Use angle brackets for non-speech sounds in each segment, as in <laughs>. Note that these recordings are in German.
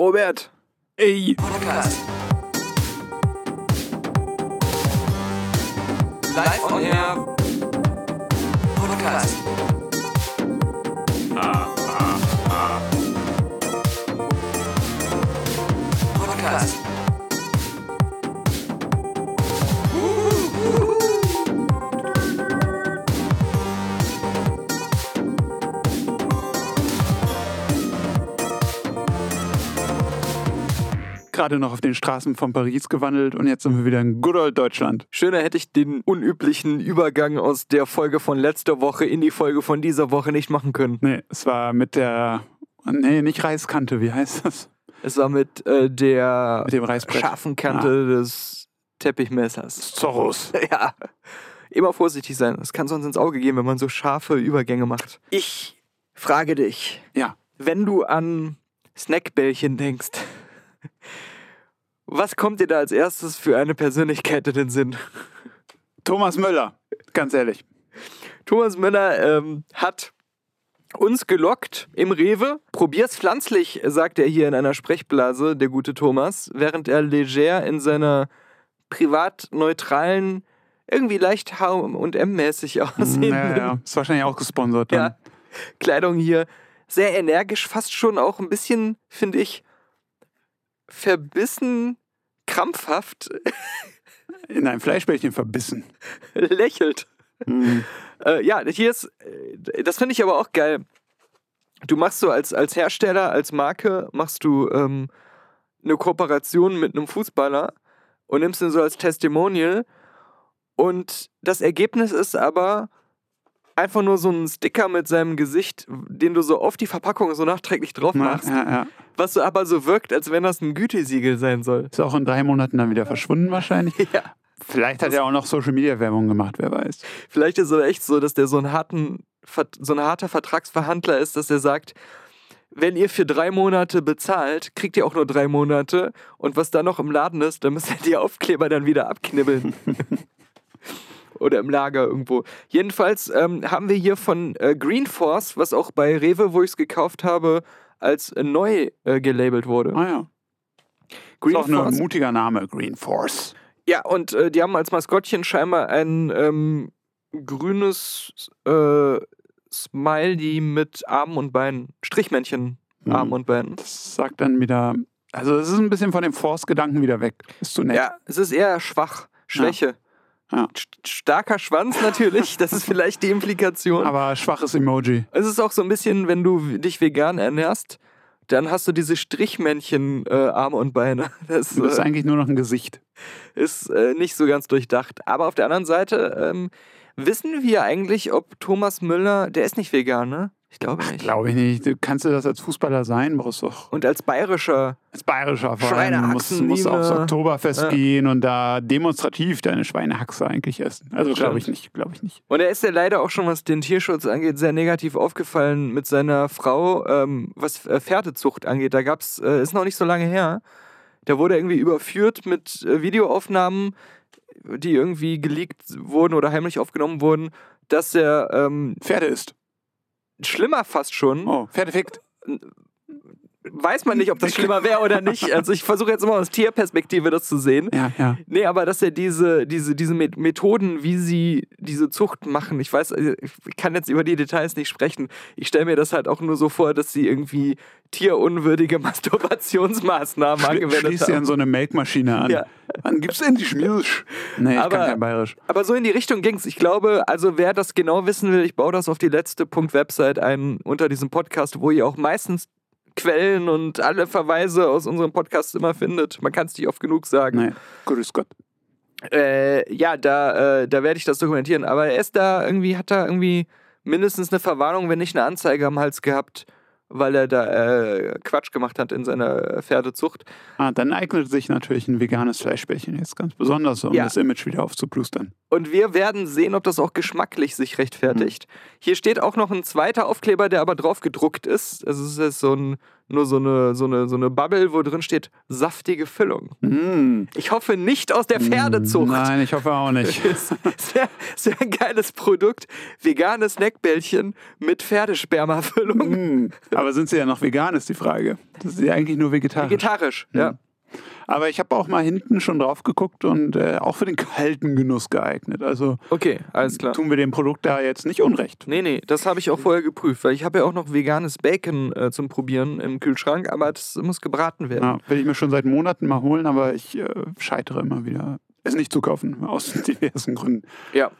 Robert. Ey. Podcast. Live on Air. Podcast. Gerade noch auf den Straßen von Paris gewandelt und jetzt sind wir wieder in good old Deutschland. Schöner hätte ich den unüblichen Übergang aus der Folge von letzter Woche in die Folge von dieser Woche nicht machen können. Nee, es war mit der. Nee, nicht Reiskante, wie heißt das? Es war mit äh, der Mit dem Reißbrett. scharfen Kante des Teppichmessers. Zorros. <laughs> Ja. Immer vorsichtig sein. Es kann sonst ins Auge gehen, wenn man so scharfe Übergänge macht. Ich frage dich, Ja. wenn du an Snackbällchen denkst, was kommt dir da als erstes für eine Persönlichkeit in den Sinn? Thomas Müller, ganz ehrlich. Thomas Müller ähm, hat uns gelockt im Rewe. Probier's pflanzlich, sagt er hier in einer Sprechblase, der gute Thomas, während er leger in seiner privat neutralen, irgendwie leicht H&M-mäßig aussehenden Ja, ja, ist wahrscheinlich auch gesponsert. Dann. ja, Kleidung hier sehr energisch, fast schon auch ein bisschen, finde ich, verbissen, krampfhaft <laughs> In ein Fleischbällchen verbissen. lächelt. Äh, ja, hier ist, äh, das finde ich aber auch geil. Du machst so als, als Hersteller, als Marke, machst du ähm, eine Kooperation mit einem Fußballer und nimmst ihn so als Testimonial. Und das Ergebnis ist aber einfach nur so ein Sticker mit seinem Gesicht, den du so auf die Verpackung so nachträglich drauf Ja, machst, ja, ja. was so aber so wirkt, als wenn das ein Gütesiegel sein soll. Ist auch in drei Monaten dann wieder verschwunden wahrscheinlich. <laughs> Ja. Vielleicht hat er auch noch Social Media Werbung gemacht, wer weiß. Vielleicht ist es aber echt so, dass der so ein, harten, so ein harter Vertragsverhandler ist, dass er sagt, wenn ihr für drei Monate bezahlt, kriegt ihr auch nur drei Monate. Und was da noch im Laden ist, dann müsst ihr die Aufkleber dann wieder abknibbeln. <laughs> Oder im Lager irgendwo. Jedenfalls ähm, haben wir hier von äh, Green Force, was auch bei Rewe, wo ich es gekauft habe, als äh, neu äh, gelabelt wurde. Ah ja. Green ist auch ein mutiger Name, Green Force. Ja, und äh, die haben als Maskottchen scheinbar ein ähm, grünes äh, Smiley mit Armen und Beinen. Strichmännchen, Mhm. Armen und Beinen. Das sagt dann wieder. Also, es ist ein bisschen von dem Force-Gedanken wieder weg. Ist zu nett. Ja, es ist eher schwach, Schwäche. Ja. St- Starker Schwanz natürlich, das ist vielleicht die Implikation. Aber schwaches Emoji. es ist auch so ein bisschen, wenn du dich vegan ernährst, dann hast du diese Strichmännchen äh, Arme und Beine. <laughs> Das Du bist äh, eigentlich nur noch ein Gesicht. ist äh, nicht so ganz durchdacht. Aber auf der anderen Seite ähm, wissen wir eigentlich, ob Thomas Müller, der ist nicht vegan, ne? Ich glaube nicht. Glaube ich nicht. Du, kannst du das als Fußballer sein? Brauchst doch Und als bayerischer, als Bayerischer vor allem. Musst, aufs Oktoberfest Ja. gehen und da demonstrativ deine Schweinehaxe eigentlich essen. Also glaube ich nicht. Glaube ich nicht. und er ist ja leider auch schon, was den Tierschutz angeht, sehr negativ aufgefallen mit seiner Frau, ähm, was äh, Pferdezucht angeht. Da gab's, äh, ist noch nicht so lange her, da wurde irgendwie überführt mit äh, Videoaufnahmen, die irgendwie geleakt wurden oder heimlich aufgenommen wurden, dass er ähm, Pferde isst. Schlimmer fast schon, Oh, Pferde fickt. Weiß man nicht, ob das schlimmer wäre oder nicht. Also ich versuche jetzt immer aus Tierperspektive das zu sehen. Ja, ja. Nee, aber dass er diese, diese, diese Met- Methoden, wie sie diese Zucht machen, ich weiß, also ich kann jetzt über die Details nicht sprechen. Ich stelle mir das halt auch nur so vor, dass sie irgendwie tierunwürdige <laughs> Masturbationsmaßnahmen angewendet Schließt dir haben. an so eine Melkmaschine an. Ja. Wann gibt's endlich Milch? Nee, ich Aber- kann kein Bayerisch. Aber so in die Richtung ging's. Ich glaube, also wer das genau wissen will, ich baue das auf die letzte Punkt Website ein unter diesem Podcast, wo ihr auch meistens Quellen und alle Verweise aus unserem Podcast immer findet. Man kann es nicht oft genug sagen. Nee, grüß Gott. Äh, ja, da, äh, da werde ich das dokumentieren. Aber er ist da irgendwie, hat da irgendwie mindestens eine Verwarnung, wenn nicht eine Anzeige am Hals gehabt, weil er da äh, Quatsch gemacht hat in seiner Pferdezucht. Ah, dann eignet sich natürlich ein veganes Fleischbällchen jetzt ganz besonders, um Ja. das Image wieder aufzuplustern. Und wir werden sehen, ob das auch geschmacklich sich rechtfertigt. Hier steht auch noch ein zweiter Aufkleber, der aber drauf gedruckt ist. Also es ist so ein, nur so eine, so, eine, so eine Bubble, wo drin steht saftige Füllung. Mm. Ich hoffe nicht aus der Pferdezucht. Nein, ich hoffe auch nicht. <laughs> Sehr, sehr ein geiles Produkt. Veganes Snackbällchen mit Pferdespermafüllung. Mm. Aber sind sie ja noch vegan, ist die Frage. Das ist ja eigentlich nur vegetarisch. vegetarisch. Ja. Aber ich habe auch mal hinten schon drauf geguckt und äh, auch für den kalten Genuss geeignet. Also Okay, alles klar. tun wir dem Produkt da jetzt nicht unrecht. Nee, nee, das habe ich auch vorher geprüft, weil ich habe ja auch noch veganes Bacon äh, zum Probieren im Kühlschrank, aber das muss gebraten werden. Ja, will ich mir schon seit Monaten mal holen, aber ich äh, scheitere immer wieder, es nicht zu kaufen, aus <laughs> diversen Gründen. Ja.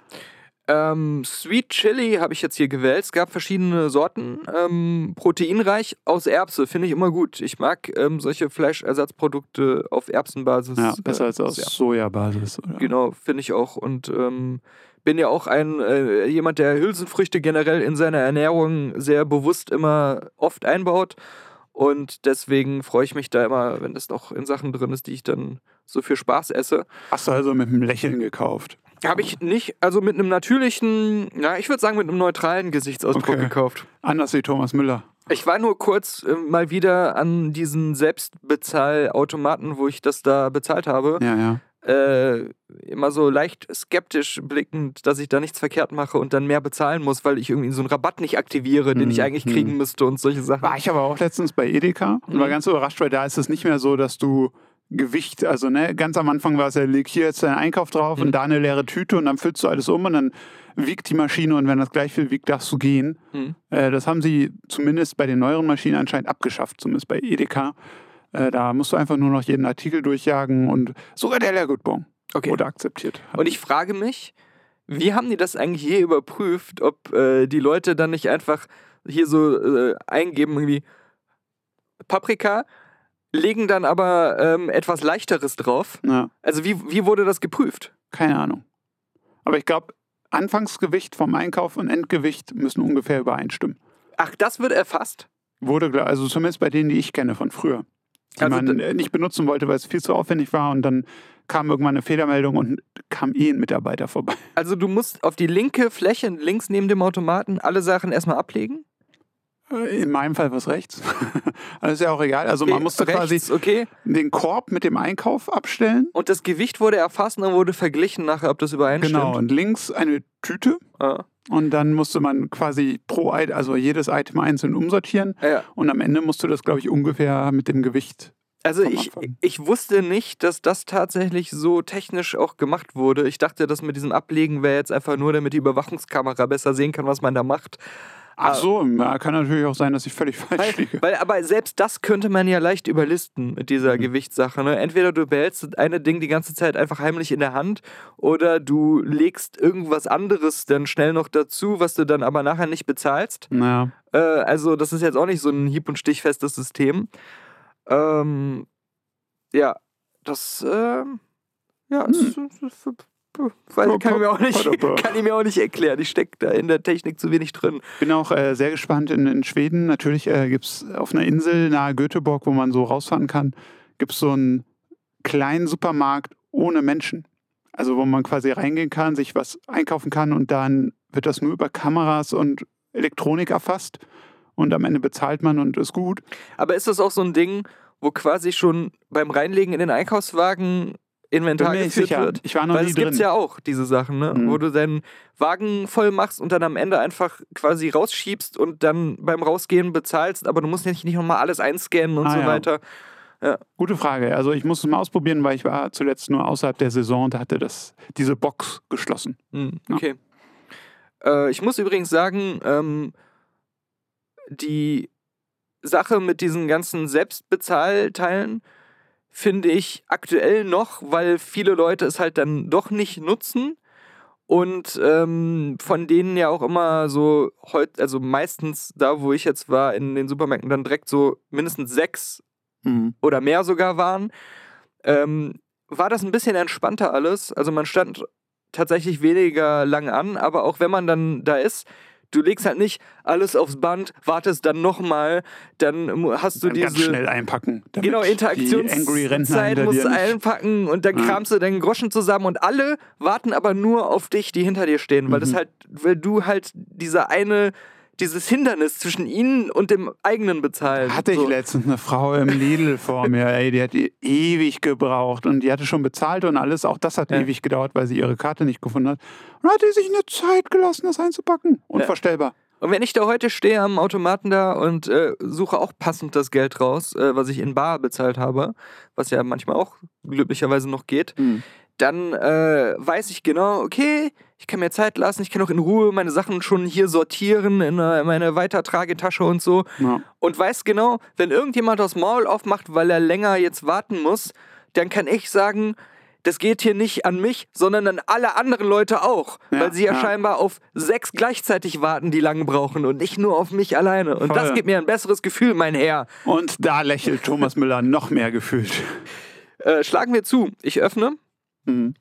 Ähm, Sweet Chili habe ich jetzt hier gewählt. Es gab verschiedene Sorten. Ähm, proteinreich aus Erbse, finde ich immer gut. Ich mag ähm, solche Fleischersatzprodukte auf Erbsenbasis. Ja, besser äh, als aus. Sojabasis. Oder? Genau, finde ich auch. Und ähm, bin ja auch ein äh, jemand, der Hülsenfrüchte generell in seiner Ernährung sehr bewusst immer oft einbaut. Und deswegen freue ich mich da immer, wenn das noch in Sachen drin ist, die ich dann so für Spaß esse. Hast du also mit einem Lächeln gekauft? Habe ich nicht, also mit einem natürlichen, ja, ich würde sagen mit einem neutralen Gesichtsausdruck Okay. gekauft. Anders wie Thomas Müller. Ich war nur kurz äh, mal wieder an diesen Selbstbezahlautomaten, wo ich das da bezahlt habe, Ja, ja. Äh, immer so leicht skeptisch blickend, dass ich da nichts verkehrt mache und dann mehr bezahlen muss, weil ich irgendwie so einen Rabatt nicht aktiviere, den ich Mhm. eigentlich kriegen müsste und solche Sachen. War ich aber auch letztens bei Edeka und war Mhm. ganz überrascht, weil da ist es nicht mehr so, dass du Gewicht, also ne, ganz am Anfang war es ja, leg hier jetzt deinen Einkauf drauf Mhm. und da eine leere Tüte und dann füllst du alles um und dann wiegt die Maschine und wenn das gleich viel wiegt, darfst du gehen. Mhm. Äh, das haben sie zumindest bei den neueren Maschinen anscheinend abgeschafft, zumindest bei Edeka. Äh, da musst du einfach nur noch jeden Artikel durchjagen und sogar der Leergutbon Okay. wurde akzeptiert. Und ich frage mich, wie haben die das eigentlich je überprüft, ob äh, die Leute dann nicht einfach hier so äh, eingeben, irgendwie Paprika, legen dann aber ähm, etwas leichteres drauf. Ja, Also wie, wie wurde das geprüft? keine Ahnung. Aber ich glaube, Anfangsgewicht vom Einkauf und Endgewicht müssen ungefähr übereinstimmen. Ach, das wird erfasst? Wurde, also zumindest bei denen, die ich kenne von früher. Die Also man äh, nicht benutzen wollte, weil es viel zu aufwendig war und dann kam irgendwann eine Fehlermeldung und kam eh ein Mitarbeiter vorbei. <laughs> Also du musst auf die linke Fläche links neben dem Automaten alle Sachen erstmal ablegen? Äh, In meinem Fall was rechts. <laughs> also ist ja auch egal. Also man Okay, musste rechts, quasi Okay. den Korb mit dem Einkauf abstellen. Und das Gewicht wurde erfasst und dann wurde verglichen nachher, ob das übereinstimmt. Genau. Und links eine Tüte. Ah, Und dann musste man quasi pro Item, also jedes Item einzeln umsortieren. ja. Und am Ende musste das, glaube ich, ungefähr mit dem Gewicht. Also ich, ich wusste nicht, dass das tatsächlich so technisch auch gemacht wurde. Ich dachte, das mit diesem Ablegen wäre jetzt einfach nur, damit die Überwachungskamera besser sehen kann, was man da macht. Ach so, ja, kann natürlich auch sein, dass ich völlig <laughs> falsch Weil, liege. weil, aber selbst das könnte man ja leicht überlisten mit dieser Mhm. Gewichtssache. Ne? Entweder du behältst das eine Ding die ganze Zeit einfach heimlich in der Hand oder du legst irgendwas anderes dann schnell noch dazu, was du dann aber nachher nicht bezahlst. Naja. Äh, also, das ist jetzt auch nicht so ein hieb- und stichfestes System. Ähm, ja, das, ähm, ja, das, das, das, weil, kann, ich mir auch nicht, kann ich mir auch nicht erklären. Ich stecke da in der Technik zu wenig drin. Bin auch äh, sehr gespannt in, in Schweden. Natürlich äh, gibt es auf einer Insel nahe Göteborg, wo man so rausfahren kann, gibt es so einen kleinen Supermarkt ohne Menschen. Also wo man quasi reingehen kann, sich was einkaufen kann und dann wird das nur über Kameras und Elektronik erfasst und am Ende bezahlt man und ist gut. Aber ist das auch so ein Ding, wo quasi schon beim Reinlegen in den Einkaufswagen Inventar wird? Ich war noch Weil nie es gibt's drin. ja auch, diese Sachen, ne? Mhm. wo du deinen Wagen voll machst und dann am Ende einfach quasi rausschiebst und dann beim Rausgehen bezahlst, aber du musst nicht, nicht nochmal alles einscannen und Ah, so ja. weiter. Gute Frage. Also ich muss es mal ausprobieren, weil ich war zuletzt nur außerhalb der Saison und hatte das, diese Box geschlossen. Hm, Ja. okay. Äh, ich muss übrigens sagen, ähm, die Sache mit diesen ganzen Selbstbezahlteilen finde ich aktuell noch, weil viele Leute es halt dann doch nicht nutzen und ähm, von denen ja auch immer so heute, also meistens da, wo ich jetzt war, in den Supermärkten dann direkt so mindestens sechs Mhm. oder mehr sogar waren, ähm, war das ein bisschen entspannter alles. Also man stand tatsächlich weniger lang an, aber auch wenn man dann da ist, du legst halt nicht alles aufs Band, wartest dann nochmal, dann hast du Dann ganz diese schnell einpacken. genau Interaktionszeit musst du einpacken und dann Ja. kramst du deinen Groschen zusammen und alle warten aber nur auf dich, die hinter dir stehen, weil das Mhm. halt, weil du halt diese eine dieses Hindernis zwischen ihnen und dem eigenen bezahlen. Hatte ich so. letztens eine Frau im Lidl vor mir, ey, die hat ewig gebraucht und die hatte schon bezahlt und alles. Auch das hat Ja. ewig gedauert, weil sie ihre Karte nicht gefunden hat. Und hat die sich eine Zeit gelassen, das einzupacken. Unvorstellbar. Und wenn ich da heute stehe am Automaten da und äh, suche auch passend das Geld raus, äh, was ich in Bar bezahlt habe, was ja manchmal auch glücklicherweise noch geht, Hm. Dann äh, weiß ich genau, okay, ich kann mir Zeit lassen, ich kann auch in Ruhe meine Sachen schon hier sortieren in äh, meine Weitertragetasche und so. Ja. Und weiß genau, wenn irgendjemand das Maul aufmacht, weil er länger jetzt warten muss, dann kann ich sagen, das geht hier nicht an mich, sondern an alle anderen Leute auch. Ja, weil sie ja, ja. scheinbar auf sechs gleichzeitig warten, die lange brauchen und nicht nur auf mich alleine. Und das Voll. gibt mir ein besseres Gefühl, mein Herr. Und da lächelt Thomas Müller noch mehr gefühlt. Äh, schlagen wir zu. Ich öffne. Mhm.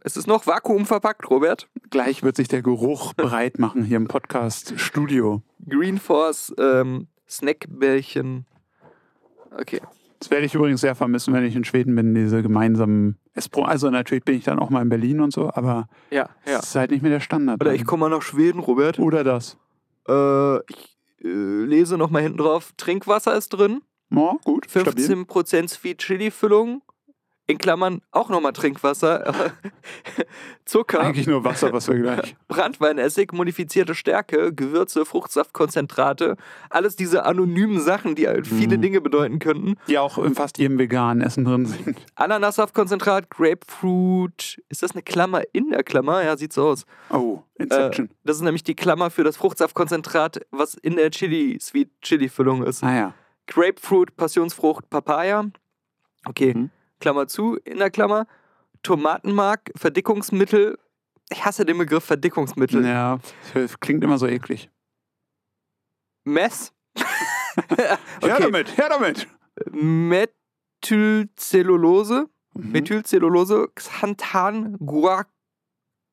Es ist noch vakuumverpackt, Robert. Gleich wird sich der Geruch <laughs> breit machen hier im Podcast-Studio. Green Force ähm, Snackbällchen. Okay. Das werde ich übrigens sehr vermissen, wenn ich in Schweden bin, diese gemeinsamen Espro. Also natürlich bin ich dann auch mal in Berlin und so, aber Ja, ja. es ist halt nicht mehr der Standard. Oder ich komme mal nach Schweden, Robert. Oder das. Äh, ich äh, lese nochmal hinten drauf. Trinkwasser ist drin. Oh, gut, stabil. 15% Sweet Chili Füllung. In Klammern auch nochmal Trinkwasser. <laughs> Zucker, Eigentlich nur Wasser, was wir gleich. <laughs> Brandweinessig, modifizierte Stärke, Gewürze, Fruchtsaftkonzentrate. Alles diese anonymen Sachen, die halt viele Mhm. Dinge bedeuten könnten. Die auch in fast jedem veganen Essen drin sind. Ananassaftkonzentrat, Grapefruit. Ist das eine Klammer in der Klammer? Ja, sieht so aus. Oh, Inception. Das ist nämlich die Klammer für das Fruchtsaftkonzentrat, was in der Chili, Sweet Chili Füllung ist. ah ja. Grapefruit, Passionsfrucht, Papaya. Okay, Mhm. Klammer zu, in der Klammer. Tomatenmark, Verdickungsmittel. Ich hasse den Begriff Verdickungsmittel. Ja, das klingt immer so eklig. Mess. <laughs> Her okay. damit, her damit! Methylcellulose. Mhm. Methylcellulose, Xanthan, Guar,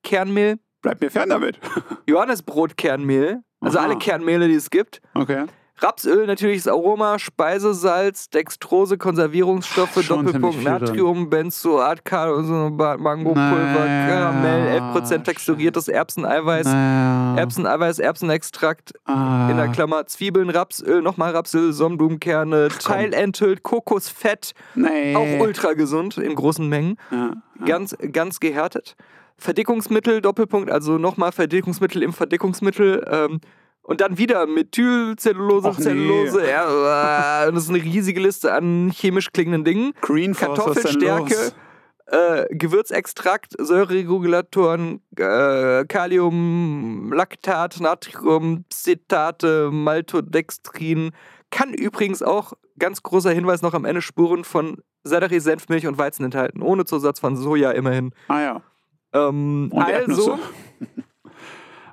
Kernmehl, Bleib mir fern damit. Johannesbrotkernmehl. Also Aha. alle Kernmehle, die es gibt. Okay. Rapsöl, natürliches Aroma, Speisesalz, Dextrose, Konservierungsstoffe, Schon Doppelpunkt. Natrium, Benzoat, Mangopulver, Naja, Karamell, 11% texturiertes Erbseneiweiß, Naja. Erbseneiweiß, Erbsenextrakt, Ah. in der Klammer Zwiebeln, Rapsöl, nochmal Rapsöl, Sonnenblumenkerne, teilenthüllt, Kokosfett, Nee. auch ultra gesund in großen Mengen, Ja. ganz, ganz gehärtet. Verdickungsmittel, Doppelpunkt, also nochmal Verdickungsmittel im Verdickungsmittel, ähm, und dann wieder Methylcellulose, Och nee. Zellulose, ja, äh, das ist eine riesige Liste an chemisch klingenden Dingen. Green Kartoffelstärke, äh, Gewürzextrakt, Säureregulatoren, äh, Kalium, Laktat, Natrium, Cetate, Maltodextrin. Kann übrigens auch, ganz großer Hinweis noch am Ende, Spuren von Sellerie, Senfmilch und Weizen enthalten. Ohne Zusatz von Soja immerhin. Ah ja. Ähm, also. <laughs>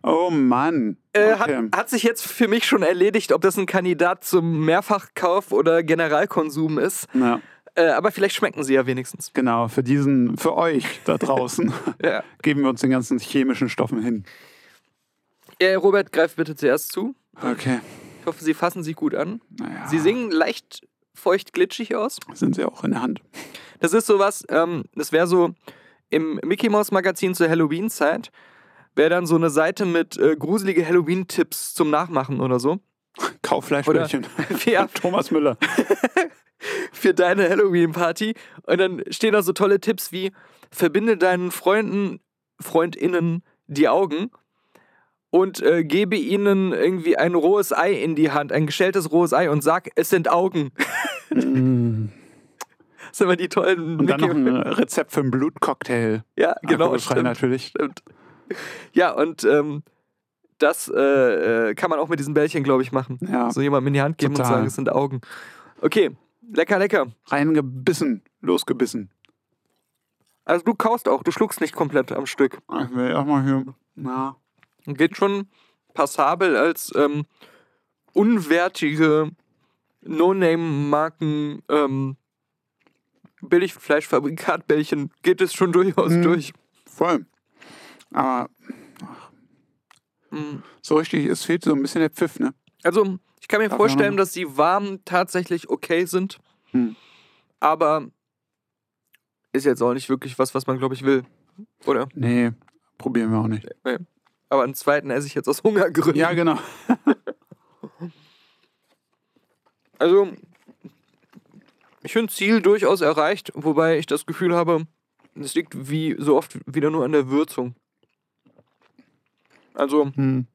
Oh Mann. äh, Okay. hat, hat sich jetzt für mich schon erledigt, ob das ein Kandidat zum Mehrfachkauf oder Generalkonsum ist. Ja, Äh, aber vielleicht schmecken sie ja wenigstens. genau. Für diesen, für euch da <laughs> draußen <laughs> Ja. geben wir uns den ganzen chemischen Stoffen hin. Äh, Robert, greif bitte zuerst zu. Okay. Ich hoffe, Sie fassen sich gut an. Naja. Sie singen leicht feucht glitschig aus. Sind sie auch in der Hand. Das ist sowas, ähm, das wäre so im Mickey Mouse Magazin zur Halloween-Zeit, wäre dann so eine Seite mit äh, gruselige Halloween-Tipps zum Nachmachen oder so. Kauffleischbällchen. <laughs> Ja, <laughs> Thomas Müller. <laughs> für deine Halloween-Party. Und dann stehen da so tolle Tipps wie: Verbinde deinen Freunden, FreundInnen die Augen und äh, gebe ihnen irgendwie ein rohes Ei in die Hand, ein geschältes rohes Ei und sag, es sind Augen. Mm. Das sind immer die tollen Und dann noch ein Rezept für einen Blutcocktail. Ja, genau. Stimmt, natürlich. stimmt. <laughs> Ja, und ähm, das äh, äh, kann man auch mit diesen Bällchen, glaube ich, machen. Ja. So jemandem in die Hand geben und Total. sagen, es sind Augen. Okay, lecker, lecker. Reingebissen, losgebissen. Also du kaust auch, du schluckst nicht komplett am Stück. Ich will auch mal hier. Na. Geht schon passabel als ähm, unwertige No-Name-Marken ähm, Billigfleischfabrikatbällchen geht es schon durchaus Mhm. durch. Voll. Aber Mm. so richtig, es fehlt so ein bisschen der Pfiff, ne? Also, ich kann mir Darf vorstellen, dass sie warm tatsächlich okay sind. Hm. Aber ist jetzt auch nicht wirklich was, was man, glaube ich, will. Oder? Nee, probieren wir auch nicht. Aber einen zweiten esse ich jetzt aus Hungergründen. Ja, genau. <laughs> Also, ich finde Ziel durchaus erreicht, wobei ich das Gefühl habe, es liegt wie so oft wieder nur an der Würzung. Also, Hm.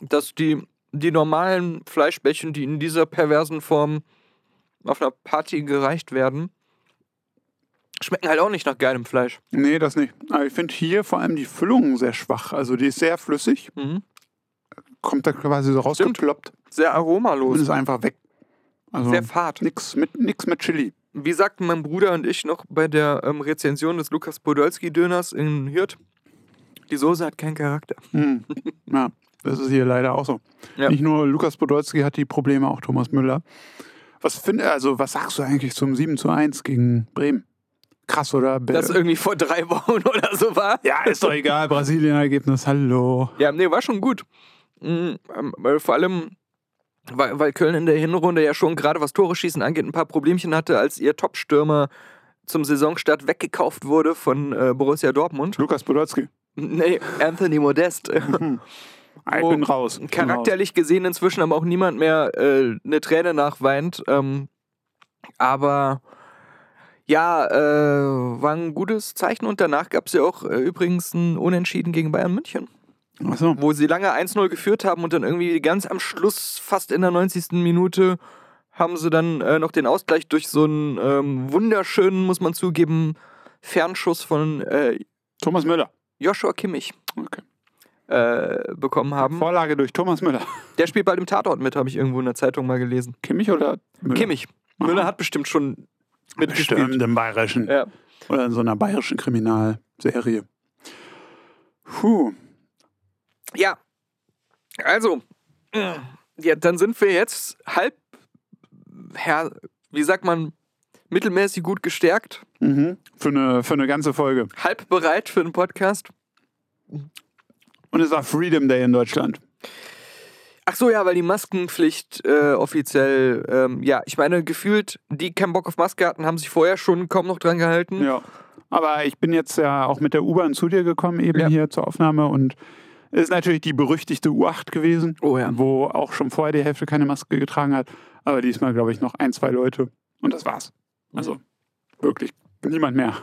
dass die, die normalen Fleischbällchen, die in dieser perversen Form auf einer Party gereicht werden, schmecken halt auch nicht nach geilem Fleisch. Nee, das nicht. Aber ich finde hier vor allem die Füllung sehr schwach. Also die ist sehr flüssig, Mhm. kommt da quasi so rausgeploppt Sehr und aromalos, ist einfach weg. Also sehr fad. nix mit, nix mit Chili. Wie sagten mein Bruder und ich noch bei der ähm, Rezension des Lukas Podolski-Döners in Hürth, die Soße hat keinen Charakter. Hm. Ja, das ist hier leider auch so. Ja. Nicht nur Lukas Podolski hat die Probleme, auch Thomas Müller. Was finde, also was sagst du eigentlich zum 7 zu 1 gegen Bremen? Krass, oder? Das irgendwie vor drei Wochen <laughs> oder so war. ja, ist doch egal, Brasilien-Ergebnis, hallo. Ja, nee, war schon gut. Mhm, ähm, vor allem, weil, weil Köln in der Hinrunde ja schon gerade was Tore schießen angeht, ein paar Problemchen hatte, als ihr Top-Stürmer zum Saisonstart weggekauft wurde von äh, Borussia Dortmund. Lukas Podolski. Nee, Anthony Modest. <laughs> Ich Wo bin raus. Ich bin raus. Charakterlich gesehen inzwischen aber auch niemand mehr äh, eine Träne nachweint. Ähm, aber ja, äh, war ein gutes Zeichen und danach gab es ja auch äh, übrigens ein Unentschieden gegen Bayern München. Achso. wo sie lange 1-0 geführt haben und dann irgendwie ganz am Schluss, fast in der 90. Minute, haben sie dann äh, noch den Ausgleich durch so einen ähm, wunderschönen, muss man zugeben, Fernschuss von äh, Thomas Müller. Joshua Kimmich Okay. äh, bekommen haben. Vorlage durch Thomas Müller. Der spielt bald im Tatort mit, habe ich irgendwo in der Zeitung mal gelesen. Kimmich oder Müller? Kimmich. Aha. Müller hat bestimmt schon mitgespielt. Bestimmt im Bayerischen. Ja. Oder in so einer bayerischen Kriminalserie. Puh. ja, also, ja, dann sind wir jetzt halb, Herr, wie sagt man, mittelmäßig gut gestärkt. Mhm. Für, eine, für eine ganze Folge. halb bereit für einen Podcast. Und es war Freedom Day in Deutschland. Ach so, ja, weil die Maskenpflicht äh, offiziell, ähm, ja, ich meine, gefühlt, die keinen Bock auf Maske hatten, haben sich vorher schon kaum noch dran gehalten. Ja. Aber ich bin jetzt ja auch mit der U-Bahn zu dir gekommen, eben Ja. hier zur Aufnahme. Und es ist natürlich die berüchtigte U8 gewesen, Oh ja. wo auch schon vorher die Hälfte keine Maske getragen hat. Aber diesmal, glaube ich, noch ein, zwei Leute. Und das war's. Also wirklich niemand mehr.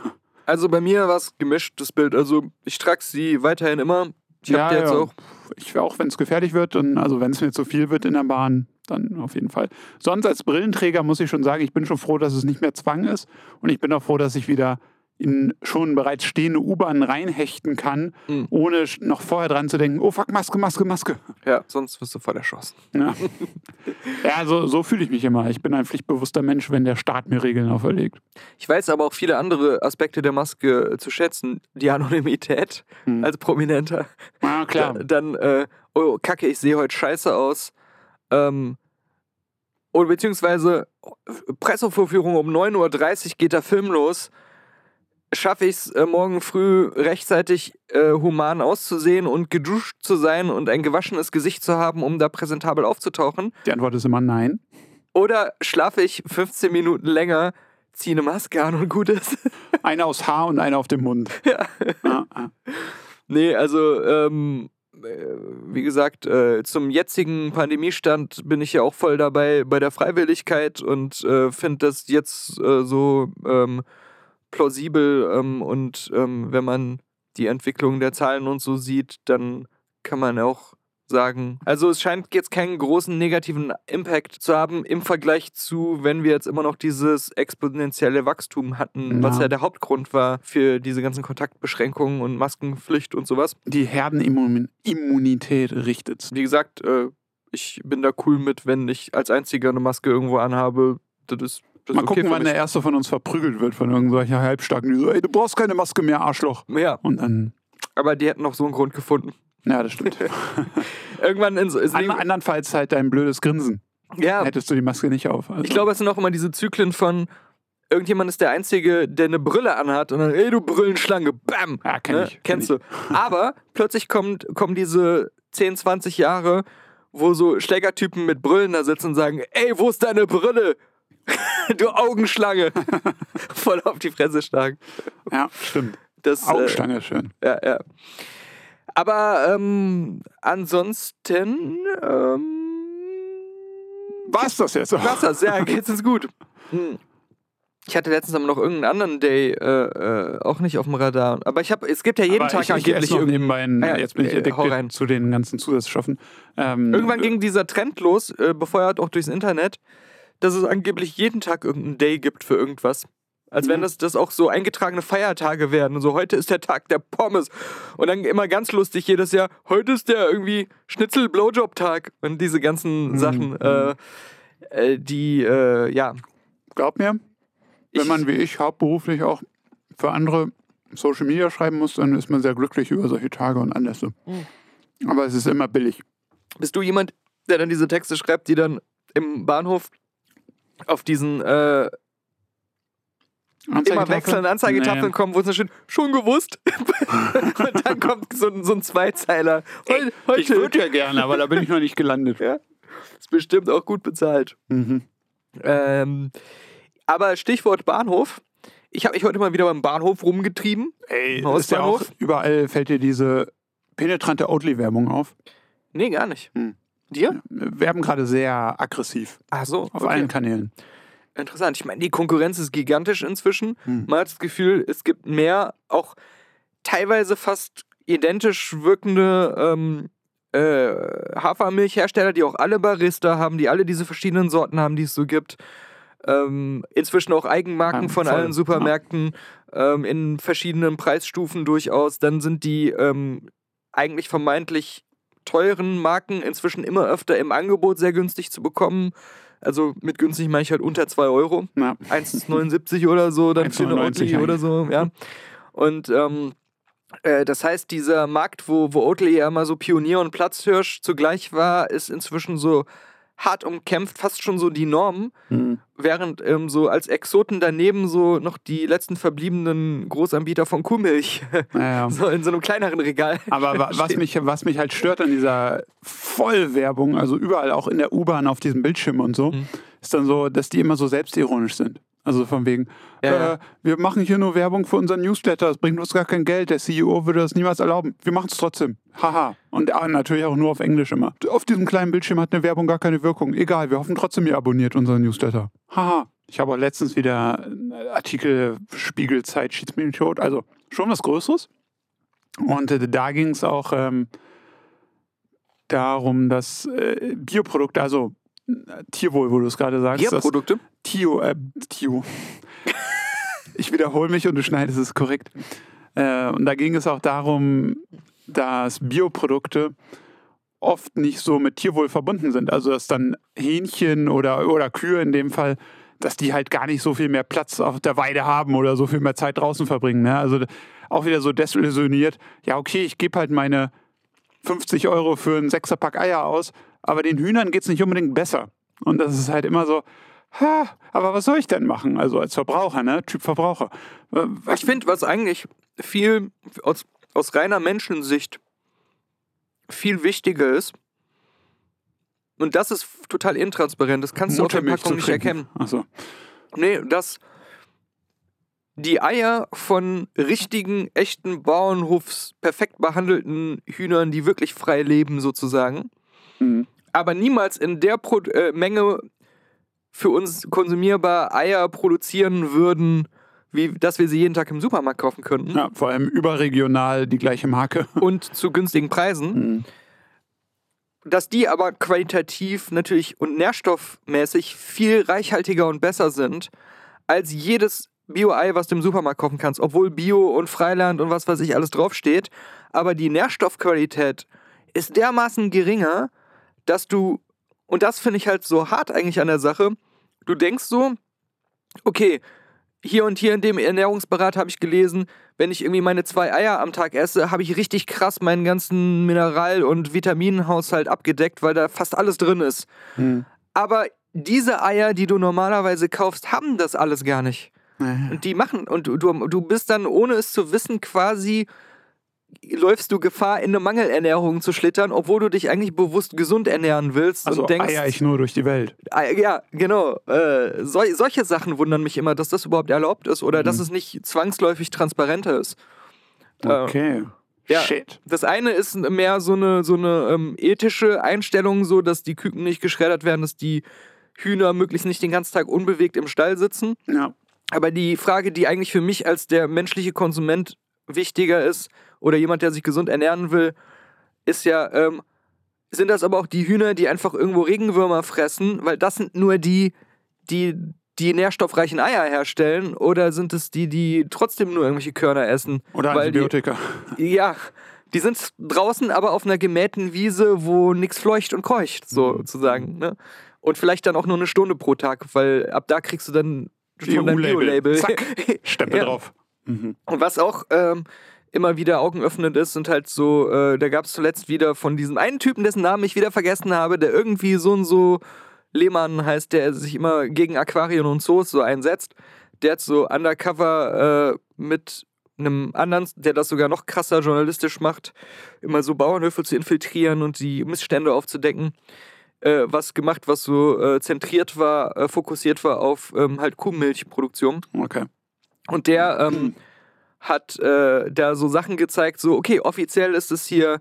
Also bei mir war es gemischt, das Bild. Also ich trage sie weiterhin immer. Ich habe Ja, jetzt ja. auch. Ich auch, wenn es gefährlich wird, und also wenn es mir zu viel wird in der Bahn, dann auf jeden Fall. Sonst als Brillenträger muss ich schon sagen, ich bin schon froh, dass es nicht mehr Zwang ist. Und ich bin auch froh, dass ich wieder in schon bereits stehende U-Bahnen reinhechten kann, Mhm. ohne noch vorher dran zu denken, oh fuck, Maske, Maske, Maske. Ja, sonst wirst du voll erschossen. Ja, ja so, so fühle ich mich immer. Ich bin ein pflichtbewusster Mensch, wenn der Staat mir Regeln auferlegt. Ich weiß aber auch viele andere Aspekte der Maske äh, zu schätzen. Die Anonymität Mhm. als Prominenter. Ja, klar. Da- Dann, äh, oh, kacke, ich sehe heute scheiße aus. Ähm, oder beziehungsweise Pressevorführung um 9.30 Uhr geht der Film los. Schaffe ich es äh, morgen früh rechtzeitig äh, human auszusehen und geduscht zu sein und ein gewaschenes Gesicht zu haben, um da präsentabel aufzutauchen? Die Antwort ist immer nein. Oder schlafe ich 15 Minuten länger, ziehe eine Maske an und gut ist? <laughs> Eine aus Haar und eine auf dem Mund. <laughs> Ja. Ja, Nee, also, ähm, äh, wie gesagt, äh, zum jetzigen Pandemiestand bin ich ja auch voll dabei bei der Freiwilligkeit und äh, finde das jetzt so ähm, plausibel ähm, und ähm, wenn man die Entwicklung der Zahlen und so sieht, dann kann man auch sagen, also es scheint jetzt keinen großen negativen Impact zu haben im Vergleich zu, wenn wir jetzt immer noch dieses exponentielle Wachstum hatten, was Ja. ja der Hauptgrund war für diese ganzen Kontaktbeschränkungen und Maskenpflicht und sowas. Die Herdenimmunität richtet's. Wie gesagt, äh, ich bin da cool mit, wenn ich als einziger eine Maske irgendwo anhabe. Das ist, Mal okay gucken, wann der erste von uns verprügelt wird von irgendwelcher Halbstarken, die so, ey, du brauchst keine Maske mehr, Arschloch. Ja, Und dann, aber die hätten noch so einen Grund gefunden. ja, das stimmt. <laughs> Irgendwann in so. An, andernfalls halt dein blödes Grinsen. ja, Hättest du die Maske nicht auf. Also, ich glaube, es sind auch immer diese Zyklen von. Irgendjemand ist der Einzige, der eine Brille anhat und dann, ey, du Brillenschlange, bam! Ja, kenn Ne? ich, kenn Kennst du. Aber plötzlich kommt, kommen diese 10, 20 Jahre, wo so Schlägertypen mit Brillen da sitzen und sagen, ey, wo ist deine Brille? <laughs> du Augenschlange! <laughs> Voll auf die Fresse schlagen. Ja, stimmt. Das, ist schön. Äh, ja, ja. Aber ähm, ansonsten ähm, War's das jetzt? war's das. Ja, <laughs> geht's uns gut. Hm. Ich ich hatte letztens aber noch irgendeinen anderen Day äh, äh, auch nicht auf dem Radar. Aber ich habe, es gibt ja jeden Aber Tag ich, ich angeblich irgend- nebenbei, ein- Ja, jetzt bin ich äh, hau rein. addicted zu den ganzen Zusatzstoffen. Ähm, Irgendwann ging dieser Trend los, äh, befeuert auch durchs Internet, dass es angeblich jeden Tag irgendeinen Day gibt für irgendwas. Als wenn Mhm. das, das auch so eingetragene Feiertage werden. Und so, heute ist der Tag der Pommes. Und dann immer ganz lustig jedes Jahr, heute ist der irgendwie Schnitzel-Blowjob-Tag. Und diese ganzen Mhm. Sachen, äh, äh, die, äh, ja. Glaub mir, Ich- wenn man wie ich hauptberuflich auch für andere Social Media schreiben muss, dann ist man sehr glücklich über solche Tage und Anlässe. Mhm. Aber es ist immer billig. Bist du jemand, der dann diese Texte schreibt, die dann im Bahnhof auf diesen äh, immer wechselnden Anzeigetafeln Nee. kommen, wo es dann steht, schon gewusst. <laughs> und dann kommt so, ein- so ein Zweizeiler. Heu- Heute Ich würde ja gerne, <laughs> aber da bin ich noch nicht gelandet. Ja. ist bestimmt auch gut bezahlt. Mhm. Ähm, aber Stichwort Bahnhof. Ich habe mich heute mal wieder beim Bahnhof rumgetrieben. Ey, ist ja auch, überall fällt dir diese penetrante Oatly-Werbung auf. Nee, gar nicht. Hm. Dir? Wir werben gerade sehr aggressiv Ach so, auf okay. allen Kanälen. Interessant. Ich meine, die Konkurrenz ist gigantisch inzwischen. Hm. Man hat das Gefühl, es gibt mehr, auch teilweise fast identisch wirkende ähm, äh, Hafermilchhersteller, die auch alle Barista haben, die alle diese verschiedenen Sorten haben, die es so gibt. Ähm, inzwischen auch Eigenmarken Ja, von allen Supermärkten ähm, in verschiedenen Preisstufen durchaus. Dann sind die ähm, eigentlich vermeintlich teuren Marken inzwischen immer öfter im Angebot sehr günstig zu bekommen. Also mit günstig meine ich halt unter 2 Euro. Ja. 1,79 oder so, dann für eine 1,99 Oatly oder so, ja. Und ähm, äh, das heißt, dieser Markt, wo, wo Oatly ja immer so Pionier und Platzhirsch zugleich war, ist inzwischen so hart umkämpft, fast schon so die Norm, Mhm. während ähm, so als Exoten daneben so noch die letzten verbliebenen Großanbieter von Kuhmilch <laughs> Naja. so in so einem kleineren Regal. <laughs> Aber wa- was mich, was mich halt stört an dieser Vollwerbung, also überall auch in der U-Bahn auf diesem Bildschirm und so, Mhm. ist dann so, dass die immer so selbstironisch sind. Also von wegen, Ja, äh, wir machen hier nur Werbung für unseren Newsletter, das bringt uns gar kein Geld, der CEO würde das niemals erlauben. Wir machen es trotzdem. Haha. Und ah, natürlich auch nur auf Englisch immer. Auf diesem kleinen Bildschirm hat eine Werbung gar keine Wirkung. Egal, wir hoffen trotzdem, ihr abonniert unseren Newsletter. Haha. Ich habe auch letztens wieder einen Artikel Spiegelzeit schießt den Tod. Also schon was Größeres. Und äh, da ging es auch ähm, darum, dass äh, Bioprodukte, also äh, Tierwohl, wo du es gerade sagst, dass Produkte. Tio, äh, Tio. <laughs> ich wiederhole mich und du schneidest es korrekt. Äh, und da ging es auch darum, dass Bioprodukte oft nicht so mit Tierwohl verbunden sind. Also dass dann Hähnchen oder, oder Kühe in dem Fall, dass die halt gar nicht so viel mehr Platz auf der Weide haben oder so viel mehr Zeit draußen verbringen. Ne? Also auch wieder so desillusioniert. Ja, okay, ich gebe halt meine 50 Euro für einen Sechserpack Eier aus, aber den Hühnern geht es nicht unbedingt besser. Und das ist halt immer so, ha, aber was soll ich denn machen? Also als Verbraucher, ne? Typ Verbraucher. Äh, Ich finde, was eigentlich viel aus, aus reiner Menschensicht viel wichtiger ist, und das ist total intransparent, das kannst du auf der Packung nicht erkennen. Achso. Nee, dass die Eier von richtigen, echten Bauernhofs perfekt behandelten Hühnern, die wirklich frei leben sozusagen, Mhm. Aber niemals in der Pro äh, Menge für uns konsumierbar Eier produzieren würden, wie dass wir sie jeden Tag im Supermarkt kaufen könnten Ja, vor allem überregional die gleiche Marke. <laughs> und zu günstigen Preisen, Mhm. dass die aber qualitativ natürlich und nährstoffmäßig viel reichhaltiger und besser sind als jedes Bio-Ei, was du im Supermarkt kaufen kannst, obwohl Bio und Freiland und was weiß ich alles draufsteht. Aber die Nährstoffqualität ist dermaßen geringer, dass du, und das finde ich halt so hart eigentlich an der Sache, du denkst so, okay, hier und hier in dem Ernährungsberat habe ich gelesen, wenn ich irgendwie meine zwei Eier am Tag esse, habe ich richtig krass meinen ganzen Mineral- und Vitaminenhaushalt abgedeckt, weil da fast alles drin ist. Mhm. Aber diese Eier, die du normalerweise kaufst, haben das alles gar nicht. Und die machen, und du, du bist dann, ohne es zu wissen, quasi läufst du Gefahr, in eine Mangelernährung zu schlittern, obwohl du dich eigentlich bewusst gesund ernähren willst Also und denkst, eier ich nur durch die Welt. Ah, Ja, genau. Äh, sol solche Sachen wundern mich immer, dass das überhaupt erlaubt ist oder dass es nicht zwangsläufig transparenter ist. Äh, Okay. ja. Shit. Das eine ist mehr so eine, so eine ähm, ethische Einstellung, so dass die Küken nicht geschreddert werden, dass die Hühner möglichst nicht den ganzen Tag unbewegt im Stall sitzen. Ja. Aber die Frage, die eigentlich für mich als der menschliche Konsument wichtiger ist oder jemand, der sich gesund ernähren will, ist ja, ähm, sind das aber auch die Hühner, die einfach irgendwo Regenwürmer fressen, weil das sind nur die, die die nährstoffreichen Eier herstellen oder sind es die, die trotzdem nur irgendwelche Körner essen? Oder weil die, Antibiotika. ja, die sind draußen, aber auf einer gemähten Wiese, wo nichts fleucht und keucht, sozusagen. Ne? Und vielleicht dann auch nur eine Stunde pro Tag, weil ab da kriegst du dann schon dein. Bio-Label. Zack, <laughs> Stempel Ja. drauf. Mhm. Und was auch ähm, immer wieder augenöffnend ist, sind halt so, äh, da gab es zuletzt wieder von diesem einen Typen, dessen Namen ich wieder vergessen habe, der irgendwie so und so Lehmann heißt, der sich immer gegen Aquarien und Zoos so einsetzt. Der hat so undercover äh, mit einem anderen, der das sogar noch krasser journalistisch macht, immer so Bauernhöfe zu infiltrieren und die Missstände aufzudecken. Äh, was gemacht, was so äh, zentriert war, äh, fokussiert war auf ähm, halt Kuhmilchproduktion. Okay. Und der ähm, hat äh, da so Sachen gezeigt, so, okay, offiziell ist es hier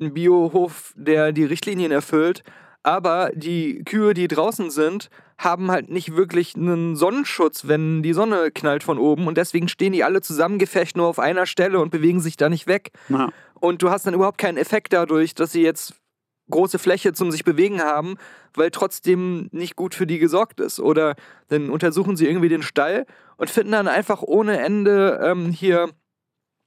ein Biohof, der die Richtlinien erfüllt, aber die Kühe, die draußen sind, haben halt nicht wirklich einen Sonnenschutz, wenn die Sonne knallt von oben und deswegen stehen die alle zusammengefecht nur auf einer Stelle und bewegen sich da nicht weg. Na, Und du hast dann überhaupt keinen Effekt dadurch, dass sie jetzt große Fläche zum sich bewegen haben, weil trotzdem nicht gut für die gesorgt ist. Oder dann untersuchen sie irgendwie den Stall und finden dann einfach ohne Ende ähm, hier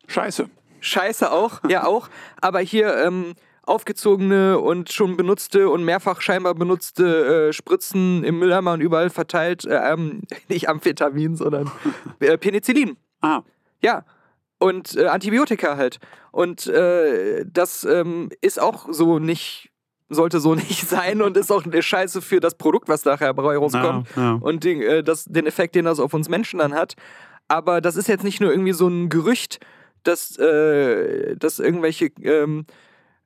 scheiße. Scheiße auch, ja auch, aber hier ähm, aufgezogene und schon benutzte und mehrfach scheinbar benutzte äh, Spritzen im Mülleimer und überall verteilt, äh, ähm, <laughs> nicht Amphetamin, sondern äh, Penicillin. Ah, Ja. Und äh, Antibiotika halt. Und äh, das ähm, ist auch so nicht, sollte so <laughs> nicht sein und ist auch eine Scheiße für das Produkt, was nachher dabei rauskommt. Ja, ja. Und den, äh, das, den Effekt, den das auf uns Menschen dann hat. Aber das ist jetzt nicht nur irgendwie so ein Gerücht, dass, äh, dass irgendwelche ähm,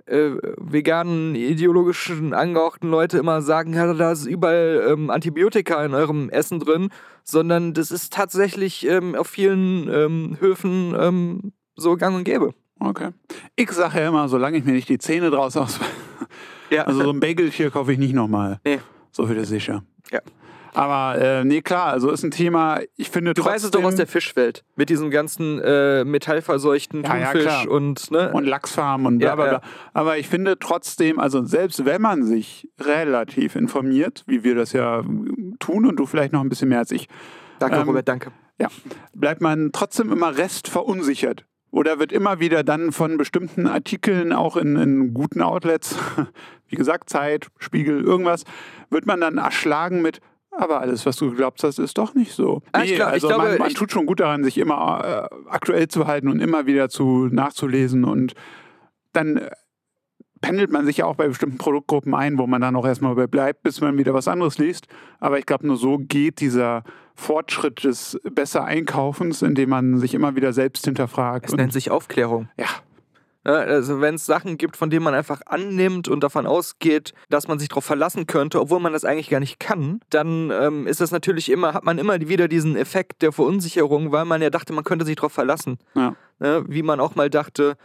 äh, veganen, ideologischen, angehauchten Leute immer sagen, ja, da ist überall ähm, Antibiotika in eurem Essen drin, sondern das ist tatsächlich ähm, auf vielen ähm, Höfen ähm, so gang und gäbe. okay. Ich sage ja immer, solange ich mir nicht die Zähne draus aus. Ja, Also so ein Bagel hier kaufe ich nicht nochmal. Nee. So viel ist sicher. Ja. Aber äh, nee, klar, also ist ein Thema, ich finde du trotzdem... weißt es doch aus der Fischwelt, mit diesem ganzen äh, metallverseuchten Ja, ja, Thunfisch klar. und, ne? und Lachsfarmen und bla Ja, bla bla. ja. Aber ich finde trotzdem, also selbst wenn man sich relativ informiert, wie wir das ja tun und du vielleicht noch ein bisschen mehr als ich, danke, ähm, Robert, danke. ja, bleibt man trotzdem immer rest verunsichert. Oder wird immer wieder dann von bestimmten Artikeln, auch in, in guten Outlets, wie gesagt, Zeit, Spiegel, irgendwas, wird man dann erschlagen mit, aber alles, was du geglaubt hast, ist doch nicht so. Ah, ich glaub- ich also glaube, man, man ich- tut schon gut daran, sich immer äh, aktuell zu halten und immer wieder zu nachzulesen und dann äh, pendelt man sich ja auch bei bestimmten Produktgruppen ein, wo man dann auch erstmal bleibt, bis man wieder was anderes liest. Aber ich glaube, nur so geht dieser Fortschritt des besser Einkaufens, indem man sich immer wieder selbst hinterfragt. Es nennt sich Aufklärung. Ja, Also wenn es Sachen gibt, von denen man einfach annimmt und davon ausgeht, dass man sich darauf verlassen könnte, obwohl man das eigentlich gar nicht kann, dann ähm, ist das natürlich immer, hat man immer wieder diesen Effekt der Verunsicherung, weil man ja dachte, man könnte sich darauf verlassen. ja. Ne? Wie man auch mal dachte,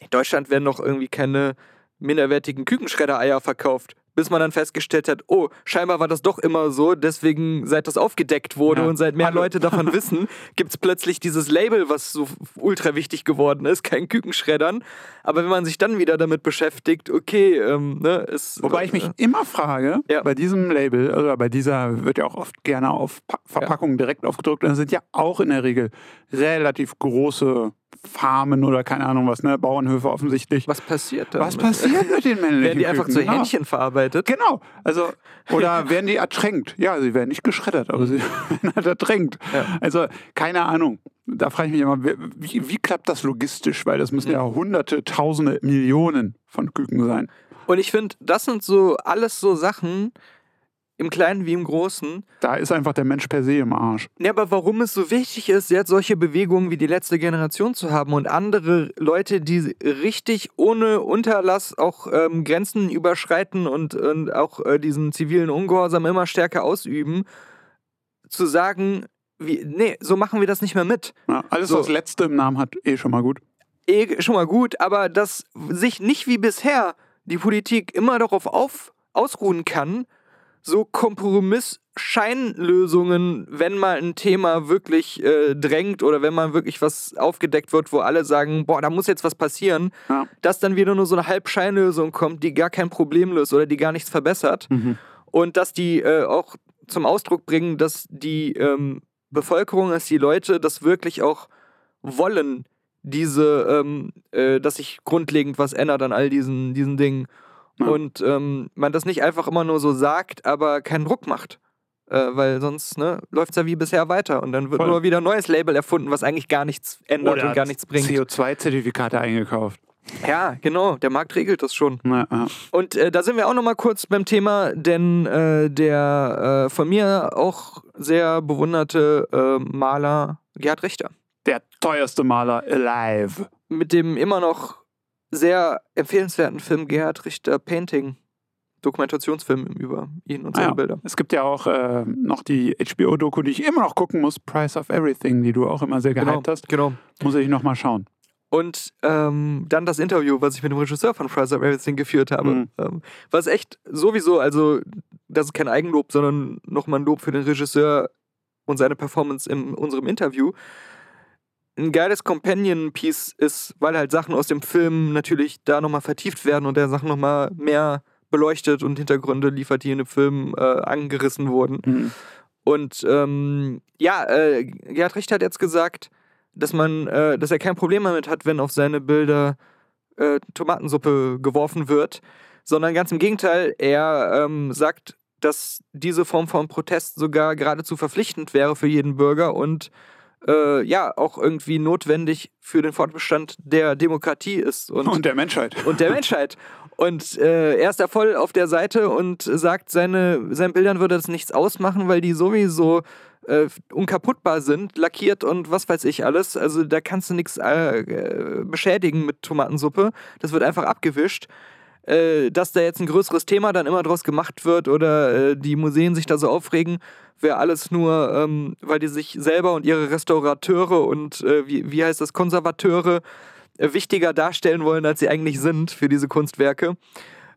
in Deutschland werden noch irgendwie keine minderwertigen Kükenschreddereier verkauft. Bis man dann festgestellt hat, oh, scheinbar war das doch immer so, deswegen seit das aufgedeckt wurde Ja. und seit mehr Hallo. Leute davon <laughs> wissen, gibt es plötzlich dieses Label, was so ultra wichtig geworden ist, kein Kükenschreddern. Aber wenn man sich dann wieder damit beschäftigt, okay, ähm, ne, ist. Wobei ich mich immer frage, Ja. bei diesem Label, oder bei dieser wird ja auch oft gerne auf Pa- Verpackungen direkt aufgedruckt, und das sind ja auch in der Regel relativ große Farmen oder keine Ahnung was, ne, Bauernhöfe offensichtlich. was passiert da? Was passiert mit den männlichen Werden die einfach Küken? zu Genau. Hähnchen verarbeitet? Genau. Also, <laughs> oder werden die ertränkt? Ja, sie werden nicht geschreddert, aber sie <laughs> werden halt ertränkt. Ja. Also, keine Ahnung. Da frage ich mich immer, wie, wie klappt das logistisch? Weil das müssen ja hunderte, tausende, Millionen von Küken sein. Und ich finde, das sind so alles so Sachen, im Kleinen wie im Großen, Da ist einfach der Mensch per se im Arsch. Ja, aber warum es so wichtig ist, jetzt solche Bewegungen wie die letzte Generation zu haben und andere Leute, die richtig ohne Unterlass auch ähm, Grenzen überschreiten und, und auch äh, diesen zivilen Ungehorsam immer stärker ausüben, zu sagen, wie, nee, so machen wir das nicht mehr mit. Ja, alles, So. was Letzte im Namen hat, eh schon mal gut. Eh, schon mal gut, aber dass sich nicht wie bisher die Politik immer darauf auf, ausruhen kann, so Scheinlösungen, wenn mal ein Thema wirklich äh, drängt oder wenn mal wirklich was aufgedeckt wird, wo alle sagen, boah, da muss jetzt was passieren, Ja. dass dann wieder nur so eine Halbscheinlösung kommt, die gar kein Problem löst oder die gar nichts verbessert. Mhm. Und dass die äh, auch zum Ausdruck bringen, dass die ähm, Bevölkerung, dass die Leute das wirklich auch wollen, diese, ähm, äh, dass sich grundlegend was ändert an all diesen, diesen Dingen. Ja. Und ähm, man das nicht einfach immer nur so sagt, aber keinen Druck macht. Äh, weil sonst ne, läuft es ja wie bisher weiter und dann wird Voll. nur wieder ein neues Label erfunden, was eigentlich gar nichts ändert und gar nichts bringt. CO2-Zertifikate eingekauft. Ja, genau, der Markt regelt das schon. Na, ja. Und äh, da sind wir auch noch mal kurz beim Thema, denn äh, der äh, von mir auch sehr bewunderte äh, Maler Gerhard Richter Der teuerste Maler alive. mit dem immer noch sehr empfehlenswerten Film Gerhard Richter Painting, Dokumentationsfilm über ihn und Ah seine ja. Bilder. Es gibt ja auch äh, noch die HBO-Doku, die ich immer noch gucken muss, Price of Everything, die du auch immer sehr gehypt hast. genau. Muss ich noch mal schauen. Und ähm, dann das Interview, was ich mit dem Regisseur von Price of Everything geführt habe. Mhm. Ähm, was echt sowieso, also das ist kein Eigenlob, sondern nochmal ein Lob für den Regisseur und seine Performance in unserem Interview. Ein geiles Companion-Piece ist, weil halt Sachen aus dem Film natürlich da nochmal vertieft werden und der Sachen nochmal mehr beleuchtet und Hintergründe liefert, die in dem Film äh, angerissen wurden. Mhm. Und ähm, ja, äh, Gerhard Richter hat jetzt gesagt, dass man, äh, dass er kein Problem damit hat, wenn auf seine Bilder äh, Tomatensuppe geworfen wird, sondern ganz im Gegenteil, er ähm, sagt, dass diese Form von Protest sogar geradezu verpflichtend wäre für jeden Bürger und äh, ja, auch irgendwie notwendig für den Fortbestand der Demokratie ist. Und, Und der Menschheit. und der Menschheit. Und äh, er ist da voll auf der Seite und sagt, seine, seinen Bildern würde das nichts ausmachen, weil die sowieso äh, unkaputtbar sind, lackiert und was weiß ich alles. Also da kannst du nichts äh, beschädigen mit Tomatensuppe. Das wird einfach abgewischt. Äh, dass da jetzt ein größeres Thema dann immer draus gemacht wird oder äh, die Museen sich da so aufregen, wäre alles nur, ähm, weil die sich selber und ihre Restaurateure und äh, wie, wie heißt das, Konservateure äh, wichtiger darstellen wollen, als sie eigentlich sind für diese Kunstwerke.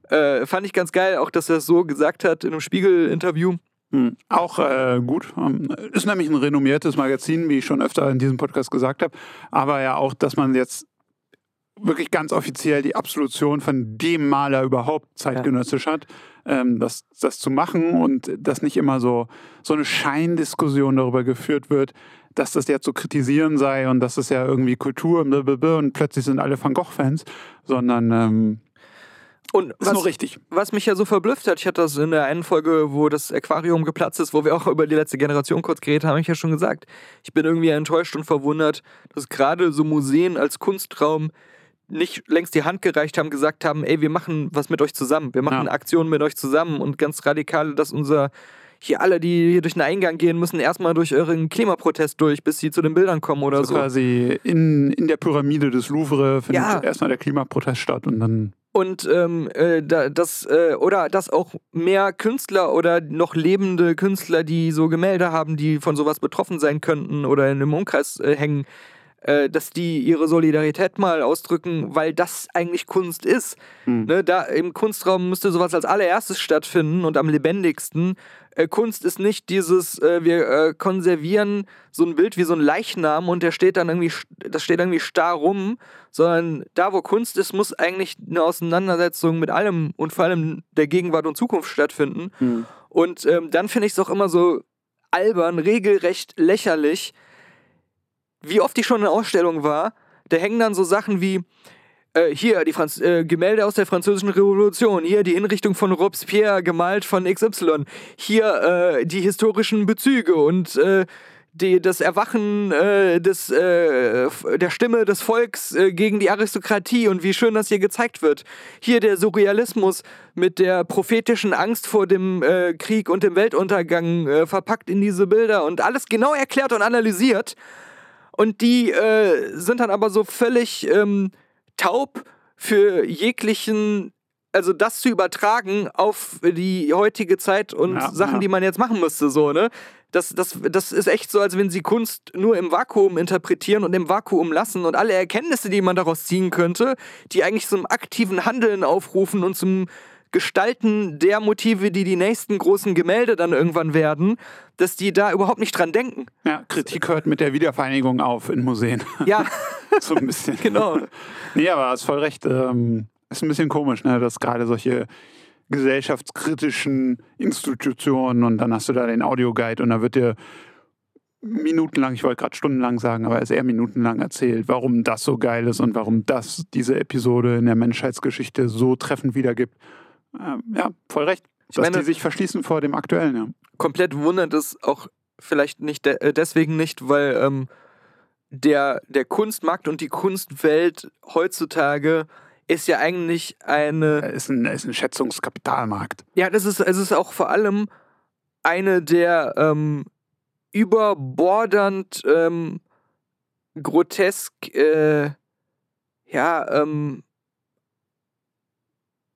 Äh, fand ich ganz geil, auch dass er es so gesagt hat in einem Spiegel-Interview. Hm. Auch äh, gut. Ähm, Ist nämlich ein renommiertes Magazin, wie ich schon öfter in diesem Podcast gesagt habe. Aber ja auch, dass man jetzt wirklich ganz offiziell die Absolution von dem Maler überhaupt zeitgenössisch hat, ähm, das, das zu machen und dass nicht immer so, so eine Scheindiskussion darüber geführt wird, dass das ja zu kritisieren sei und dass es ja irgendwie Kultur und plötzlich sind alle Van Gogh-Fans, sondern ähm, Und ist nur richtig. was mich ja so verblüfft hat, ich hatte das in der einen Folge, wo das Aquarium geplatzt ist, wo wir auch über die letzte Generation kurz geredet haben, habe ich ja schon gesagt. Ich bin irgendwie enttäuscht und verwundert, dass gerade so Museen als Kunstraum nicht längst die Hand gereicht haben, gesagt haben, ey, wir machen was mit euch zusammen. Wir machen Ja. Aktionen mit euch zusammen und ganz radikal, dass unser hier alle, die hier durch den Eingang gehen, müssen erstmal durch euren Klimaprotest durch, bis sie zu den Bildern kommen oder Also so. quasi in, in der Pyramide des Louvre findet Ja. erstmal der Klimaprotest statt und dann Und ähm, äh, da, das, äh, oder dass auch mehr Künstler oder noch lebende Künstler, die so Gemälde haben, die von sowas betroffen sein könnten oder in einem Umkreis äh, hängen, äh, dass die ihre Solidarität mal ausdrücken, weil das eigentlich Kunst ist. Hm. Ne, da im Kunstraum müsste sowas als allererstes stattfinden und am lebendigsten. Äh, Kunst ist nicht dieses, äh, wir äh, konservieren so ein Bild wie so ein Leichnam und der steht dann irgendwie, das steht irgendwie starr rum, sondern da, wo Kunst ist, muss eigentlich eine Auseinandersetzung mit allem und vor allem der Gegenwart und Zukunft stattfinden. Hm. Und ähm, dann finde ich es auch immer so albern, regelrecht lächerlich, wie oft ich schon in Ausstellung war. Da hängen dann so Sachen wie äh, hier die Franz äh, Gemälde aus der Französischen Revolution, hier die Hinrichtung von Robespierre gemalt von XY, hier äh, die historischen Bezüge und äh, die, das Erwachen äh, des, äh, der Stimme des Volks gegen die Aristokratie und wie schön das hier gezeigt wird. Hier der Surrealismus mit der prophetischen Angst vor dem Krieg und dem Weltuntergang verpackt in diese Bilder und alles genau erklärt und analysiert. Und die äh, sind dann aber so völlig ähm, taub für jeglichen, also das zu übertragen auf die heutige Zeit und Ja, Sachen, ja. die man jetzt machen müsste, so, ne? Das, das, das ist echt so, als wenn sie Kunst nur im Vakuum interpretieren und im Vakuum lassen und alle Erkenntnisse, die man daraus ziehen könnte, die eigentlich zum aktiven Handeln aufrufen und zum Gestalten der Motive, die die nächsten großen Gemälde dann irgendwann werden, dass die da überhaupt nicht dran denken. Ja, Kritik hört mit der Wiedervereinigung auf in Museen. Ja, <laughs> so ein bisschen. genau. Nee, aber hast voll recht. Ähm, ist ein bisschen komisch, ne, dass gerade solche gesellschaftskritischen Institutionen und dann hast du da den Audioguide und da wird dir minutenlang, ich wollte gerade stundenlang sagen, aber er ist eher minutenlang erzählt, warum das so geil ist und warum das diese Episode in der Menschheitsgeschichte so treffend wiedergibt. Ja, voll recht. Ich dass meine- die sich verschließen vor dem Aktuellen, ja. komplett wundert es auch vielleicht nicht de äh, deswegen nicht, weil ähm, der, der Kunstmarkt und die Kunstwelt heutzutage ist ja eigentlich eine ist ein, ist ein Schätzungskapitalmarkt. Ja, das ist, es ist auch vor allem eine der ähm, überbordernd ähm, grotesk, äh, ja, ähm,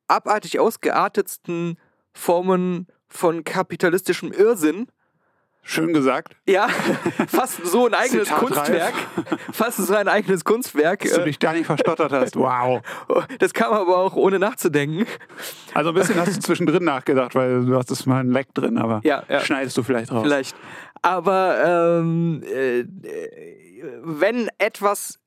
abartig ausgeartetsten Formen von kapitalistischem Irrsinn. Schön gesagt. Ja, <laughs> fast so ein eigenes Zitat reif. Kunstwerk. Fast so ein eigenes Kunstwerk. Dass du Äh, dich da nicht verstottert hast. Wow. Das kam aber auch ohne nachzudenken. Also ein bisschen hast du zwischendrin nachgedacht, weil du hast es mal ein Leck drin, aber Ja, ja. schneidest du vielleicht raus. Vielleicht. Aber ähm, äh, äh, wenn etwas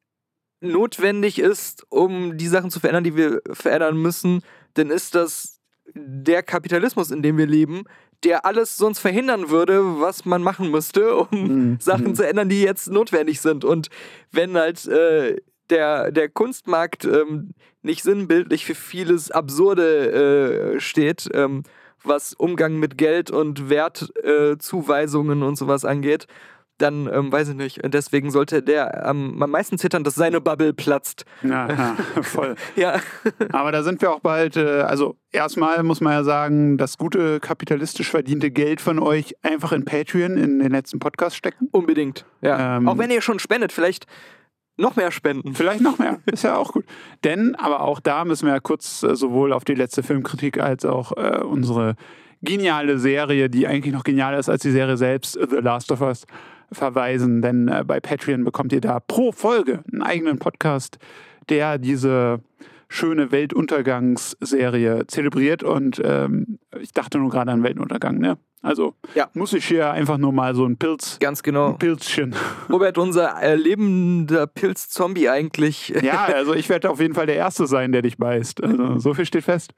notwendig ist, um die Sachen zu verändern, die wir verändern müssen, dann ist das der Kapitalismus, in dem wir leben, der alles sonst verhindern würde, was man machen müsste, um Mhm. <laughs> Sachen Mhm. zu ändern, die jetzt notwendig sind. Und wenn halt äh, der, der Kunstmarkt ähm, nicht sinnbildlich für vieles Absurde äh, steht, ähm, was Umgang mit Geld und Wertzuweisungen äh, und sowas angeht, dann ähm, weiß ich nicht. Deswegen sollte der am, am meisten zittern, dass seine Bubble platzt. Ja, ja, <laughs> voll. Ja, Aber da sind wir auch bald, äh, also erstmal muss man ja sagen, das gute kapitalistisch verdiente Geld von euch einfach in Patreon in den letzten Podcast stecken. unbedingt. Ja. Ähm, auch wenn ihr schon spendet, vielleicht noch mehr spenden. Vielleicht noch mehr, ist ja auch gut. Denn, aber auch da müssen wir ja kurz äh, sowohl auf die letzte Filmkritik als auch äh, unsere geniale Serie, die eigentlich noch genialer ist als die Serie selbst, The Last of Us, verweisen. Denn äh, bei Patreon bekommt ihr da pro Folge einen eigenen Podcast, der diese schöne Weltuntergangsserie zelebriert. Und ähm, ich dachte nur gerade an Weltuntergang, ne? Also Ja. muss ich hier einfach nur mal so ein Pilz, Ganz genau. ein Pilzchen. <laughs> Robert, unser äh, lebender Pilz-Zombie eigentlich. Ja, also ich werde auf jeden Fall der Erste sein, der dich beißt. Also so viel steht fest.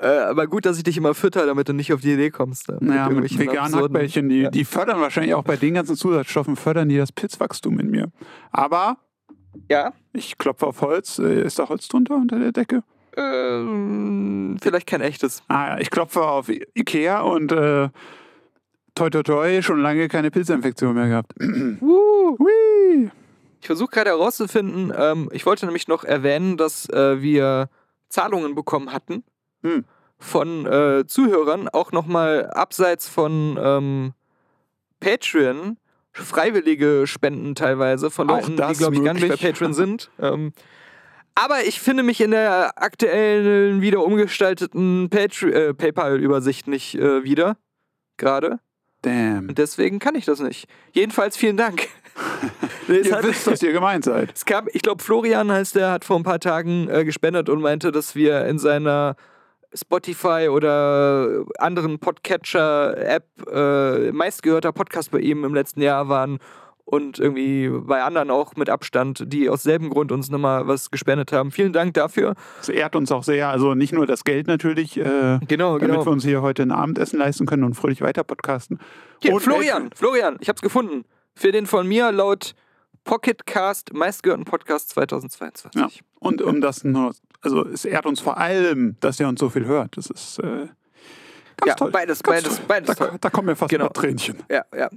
Äh, aber gut, dass ich dich immer fütter, damit du nicht auf die Idee kommst. äh, mit Ja, mit irgendwelchen veganen Hackbällchen, die, Ja. die fördern wahrscheinlich auch bei den ganzen Zusatzstoffen, fördern die das Pilzwachstum in mir. Aber Ja, ich klopfe auf Holz. Äh, Ist da Holz drunter unter der Decke? ähm, vielleicht kein echtes. Ah, ja, ich klopfe auf I- Ikea und äh, toi toi toi, schon lange keine Pilzinfektion mehr gehabt. <clears throat> Uh. Ich versuche gerade herauszufinden, ähm, ich wollte nämlich noch erwähnen, dass äh, wir Zahlungen bekommen hatten Hm. von äh, Zuhörern, auch nochmal abseits von ähm, Patreon, freiwillige Spenden teilweise von Auch Leuten, die, glaube ich, gar nicht bei. Patreon <laughs> sind. ähm, aber ich finde mich in der aktuellen, wieder umgestalteten äh, PayPal-Übersicht nicht äh, wieder. Gerade. Damn. Und deswegen kann ich das nicht. Jedenfalls vielen Dank. <laughs> Ihr hat- wisst, dass ihr gemeint seid. es kam, ich glaube, Florian heißt der, hat vor ein paar Tagen äh, gespendet und meinte, dass wir in seiner Spotify oder anderen Podcatcher-App äh, meistgehörter Podcast bei ihm im letzten Jahr waren und irgendwie bei anderen auch mit Abstand, die aus selben Grund uns nochmal was gespendet haben. Vielen Dank dafür. Es ehrt uns auch sehr. Also nicht nur das Geld natürlich, äh, Genau, damit genau. wir uns hier heute ein Abendessen leisten können und fröhlich weiter podcasten. Hier, Und Florian, Florian, ich hab's gefunden. Für den von mir laut Pocketcast meistgehörten Podcast 2022. Ja. Und um das nur, also es ehrt uns vor allem, dass ihr uns so viel hört. Das ist äh, ganz Ja, toll. beides, ganz beides, toll. beides Da, toll. da kommen mir fast Genau. Tränchen. Ja, ja.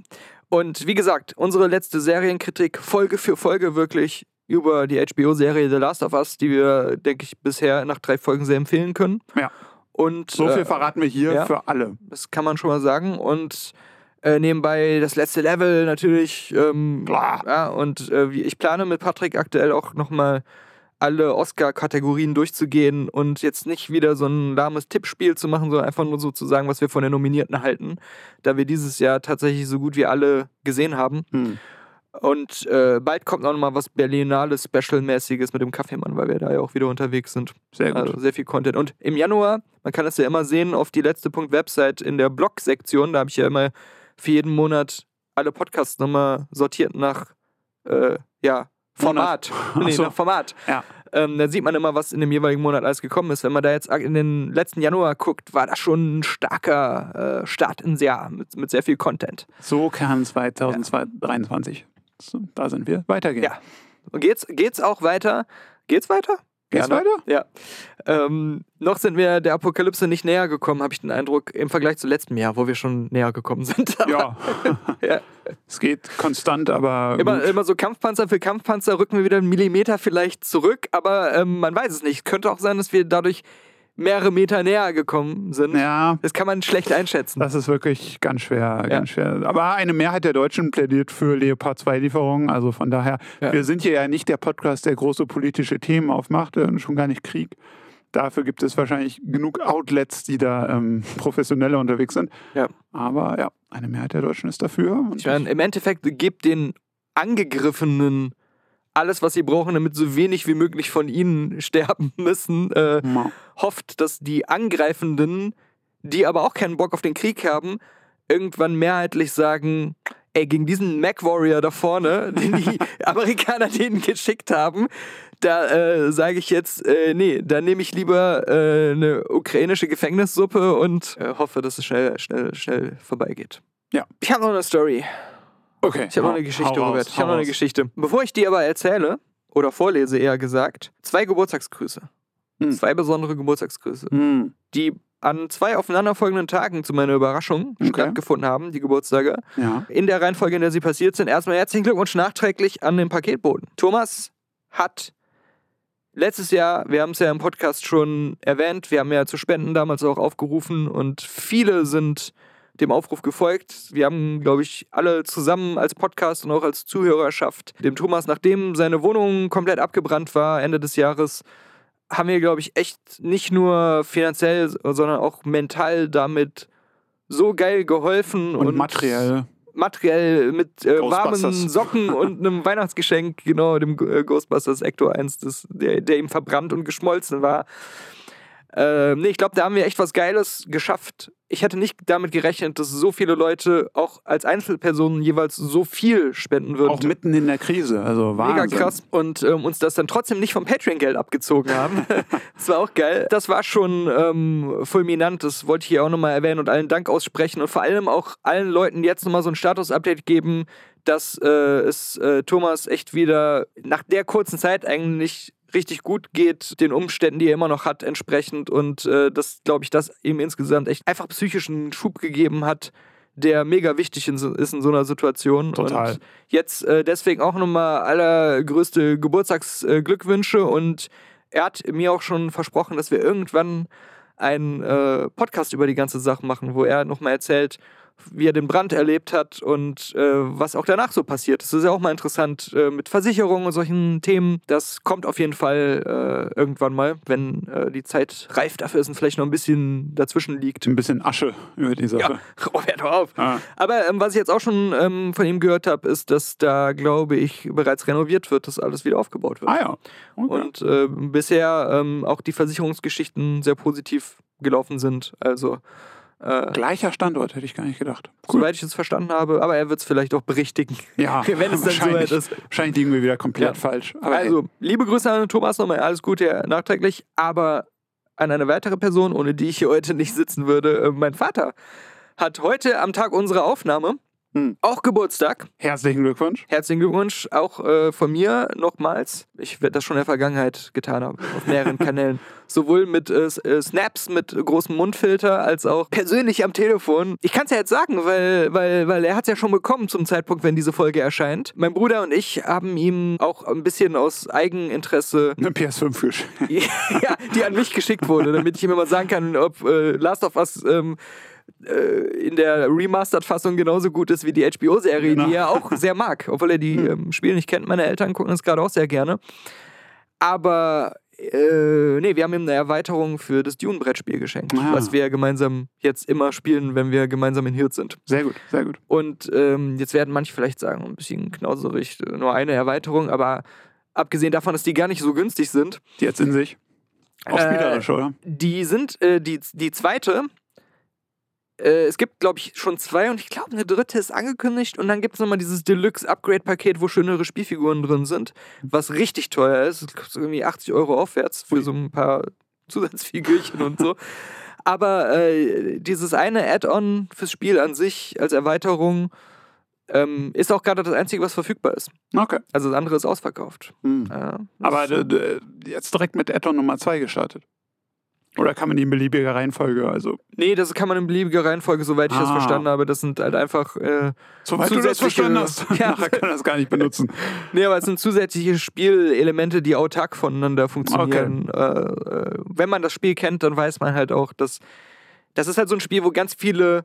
Und wie gesagt, unsere letzte Serienkritik, Folge für Folge wirklich über die HBO-Serie The Last of Us, die wir, denke ich, bisher nach drei Folgen sehr empfehlen können. Ja. Und So viel äh, verraten wir hier ja. für alle. das kann man schon mal sagen. Und äh, nebenbei das letzte Level natürlich. Ähm, Klar. ja, und äh, ich plane mit Patrick aktuell auch nochmal alle Oscar-Kategorien durchzugehen und jetzt nicht wieder so ein lahmes Tippspiel zu machen, sondern einfach nur so zu sagen, was wir von den Nominierten halten, da wir dieses Jahr tatsächlich so gut wie alle gesehen haben. Hm. Und äh, bald kommt noch mal was Berlinales Special-mäßiges mit dem Kaffeemann, weil wir da ja auch wieder unterwegs sind. Sehr gut. Also sehr viel Content. Und im Januar, man kann das ja immer sehen auf die letzte Punkt Website in der Blog-Sektion, da habe ich ja immer für jeden Monat alle Podcasts nochmal sortiert nach äh, ja, Format. <laughs> Monat. Nee, so. nach Format. Ja. Ähm, da sieht man immer, was in dem jeweiligen Monat alles gekommen ist. Wenn man da jetzt in den letzten Januar guckt, war das schon ein starker äh, Start ins Jahr mit, mit sehr viel Content. So kann 2023, so, da sind wir, weitergehen. Ja. Und geht's, geht's auch weiter? Geht's weiter? Geht's Gerne. weiter? Ja. Ähm, noch sind wir der Apokalypse nicht näher gekommen, habe ich den Eindruck, im Vergleich zu letztem Jahr, wo wir schon näher gekommen sind. <laughs> Ja. <laughs> Ja. Es geht konstant, aber Immer, gut. immer so Kampfpanzer für Kampfpanzer rücken wir wieder einen Millimeter vielleicht zurück, aber ähm, man weiß es nicht. Könnte auch sein, dass wir dadurch mehrere Meter näher gekommen sind. ja, Das kann man schlecht einschätzen. das ist wirklich ganz schwer, ganz schwer. Aber eine Mehrheit der Deutschen plädiert für Leopard 2 Lieferungen. Also von daher, Ja. wir sind hier ja nicht der Podcast, der große politische Themen aufmacht, äh, schon gar nicht Krieg. Dafür gibt es wahrscheinlich genug Outlets, die da ähm, professioneller unterwegs sind. Ja. Aber ja, eine Mehrheit der Deutschen ist dafür. Und Ich meine, im Endeffekt gibt den Angegriffenen alles, was sie brauchen, damit so wenig wie möglich von ihnen <laughs> sterben müssen. Äh, Ja. hofft, dass die Angreifenden, die aber auch keinen Bock auf den Krieg haben, irgendwann mehrheitlich sagen, ey, gegen diesen Mac Warrior da vorne, <laughs> den die <laughs> Amerikaner denen geschickt haben, da äh, sage ich jetzt, äh, nee, da nehme ich lieber äh, eine ukrainische Gefängnissuppe und äh, hoffe, dass es schnell, schnell, schnell vorbeigeht. Ja. Ich habe noch eine Story. Okay. Ich habe noch eine Geschichte, raus, Robert. Ich habe noch eine. Geschichte. Bevor ich die aber erzähle, oder vorlese eher gesagt, zwei Geburtstagsgrüße. Hm. Zwei besondere Geburtstagsgrüße, Hm. die an zwei aufeinanderfolgenden Tagen zu meiner Überraschung Okay. stattgefunden haben, die Geburtstage. Ja. In der Reihenfolge, in der sie passiert sind. Erstmal herzlichen Glückwunsch nachträglich an den Paketboten. Thomas hat letztes Jahr, wir haben es ja im Podcast schon erwähnt, wir haben ja zu Spenden damals auch aufgerufen und viele sind dem Aufruf gefolgt. Wir haben, glaube ich, alle zusammen als Podcast und auch als Zuhörerschaft dem Thomas, nachdem seine Wohnung komplett abgebrannt war, Ende des Jahres, haben wir, glaube ich, echt nicht nur finanziell, sondern auch mental damit so geil geholfen Und, materiell. materiell mit äh, warmen. Socken und einem <laughs> Weihnachtsgeschenk, genau, dem äh, Ghostbusters Ecto 1, das, der, der ihm verbrannt und geschmolzen war. Ähm, nee, ich glaube, da haben wir echt was Geiles geschafft. Ich hätte nicht damit gerechnet, dass so viele Leute auch als Einzelpersonen jeweils so viel spenden würden. Auch mitten in der Krise. Also Mega Wahnsinn. krass. Und ähm, uns das dann trotzdem nicht vom Patreon-Geld abgezogen haben. <laughs> das war auch geil. Das war schon ähm, fulminant. Das wollte ich hier auch nochmal erwähnen und allen Dank aussprechen. Und vor allem auch allen Leuten jetzt nochmal so ein Status-Update geben, dass äh, es äh, Thomas echt wieder nach der kurzen Zeit eigentlich richtig gut geht, den Umständen, die er immer noch hat, entsprechend. Und äh, das, glaube ich, das ihm insgesamt echt einfach psychischen Schub gegeben hat, der mega wichtig in so, ist in so einer Situation. Total. Und jetzt äh, deswegen auch nochmal allergrößte Geburtstagsglückwünsche und er hat mir auch schon versprochen, dass wir irgendwann einen äh, Podcast über die ganze Sache machen, wo er nochmal erzählt, wie er den Brand erlebt hat und äh, was auch danach so passiert. Das ist ja auch mal interessant äh, mit Versicherungen und solchen Themen. Das kommt auf jeden Fall äh, irgendwann mal, wenn äh, die Zeit reif dafür ist und vielleicht noch ein bisschen dazwischen liegt. Ein bisschen Asche über die Sache. Ja, Robert, <laughs> hör auf. Ah. Aber ähm, was ich jetzt auch schon ähm, von ihm gehört habe, ist, dass da, glaube ich, bereits renoviert wird, dass alles wieder aufgebaut wird. Ah ja. Okay. Und äh, bisher ähm, auch die Versicherungsgeschichten sehr positiv gelaufen sind. Also, äh, Gleicher Standort, hätte ich gar nicht gedacht. soweit ich es verstanden habe, aber er wird es vielleicht auch berichtigen, Ja, <laughs> wenn es dann wahrscheinlich, soweit ist. Wahrscheinlich liegen wir wieder komplett Ja. falsch. Aber Also, liebe Grüße an Thomas nochmal, alles Gute nachträglich, aber an eine weitere Person, ohne die ich hier heute nicht sitzen würde. Äh, mein Vater hat heute am Tag unserer Aufnahme Hm. auch Geburtstag. herzlichen Glückwunsch. Herzlichen Glückwunsch auch äh, von mir nochmals. Ich werde das schon in der Vergangenheit getan haben, auf mehreren <laughs> Kanälen. Sowohl mit äh, äh, Snaps mit großem Mundfilter als auch persönlich am Telefon. Ich kann es ja jetzt sagen, weil, weil, weil er hat es ja schon bekommen zum Zeitpunkt, wenn diese Folge erscheint. Mein Bruder und ich haben ihm auch ein bisschen aus Eigeninteresse Eine PS5 geschenkt. <laughs> ja, die an mich geschickt wurde, damit ich ihm immer sagen kann, ob äh, Last of Us ähm, äh, in der Remastered-Fassung genauso gut ist wie die HBO-Serie, Genau. die er auch <laughs> sehr mag. Obwohl er die ähm, Spiele nicht kennt. Meine Eltern gucken das gerade auch sehr gerne. Aber Äh, nee, wir haben ihm eine Erweiterung für das Dune-Brettspiel geschenkt, Ah. was wir gemeinsam jetzt immer spielen, wenn wir gemeinsam in Hirt sind. Sehr gut, sehr gut. Und ähm, jetzt werden manche vielleicht sagen, ein bisschen knauserig, äh, nur eine Erweiterung, aber abgesehen davon, dass die gar nicht so günstig sind, Die jetzt in sich. Auch Äh, spielerisch, oder? die sind äh, die, die zweite. Äh, es gibt, glaube ich, schon zwei und ich glaube, eine dritte ist angekündigt. Und dann gibt es nochmal dieses Deluxe-Upgrade-Paket, wo schönere Spielfiguren drin sind, was richtig teuer ist. Es kostet irgendwie 80 Euro aufwärts für so ein paar <laughs> Zusatzfigürchen und so. Aber äh, dieses eine Add-on fürs Spiel an sich als Erweiterung ähm, ist auch gerade das Einzige, was verfügbar ist. Okay. Also das andere ist ausverkauft. Hm. Ja, Aber das- d- d- jetzt direkt mit Add-on Nummer 2 gestartet. Oder kann man die in beliebiger Reihenfolge? Also, Nee, das kann man in beliebiger Reihenfolge, soweit ich das Ah. verstanden habe. Das sind halt einfach. Äh, soweit du das verstanden hast, <laughs> Ja. nachher <laughs> kann das gar nicht benutzen. <laughs> nee, aber es sind zusätzliche Spielelemente, die autark voneinander funktionieren. Äh, äh, wenn man das Spiel kennt, dann weiß man halt auch, dass. Das ist halt so ein Spiel, wo ganz viele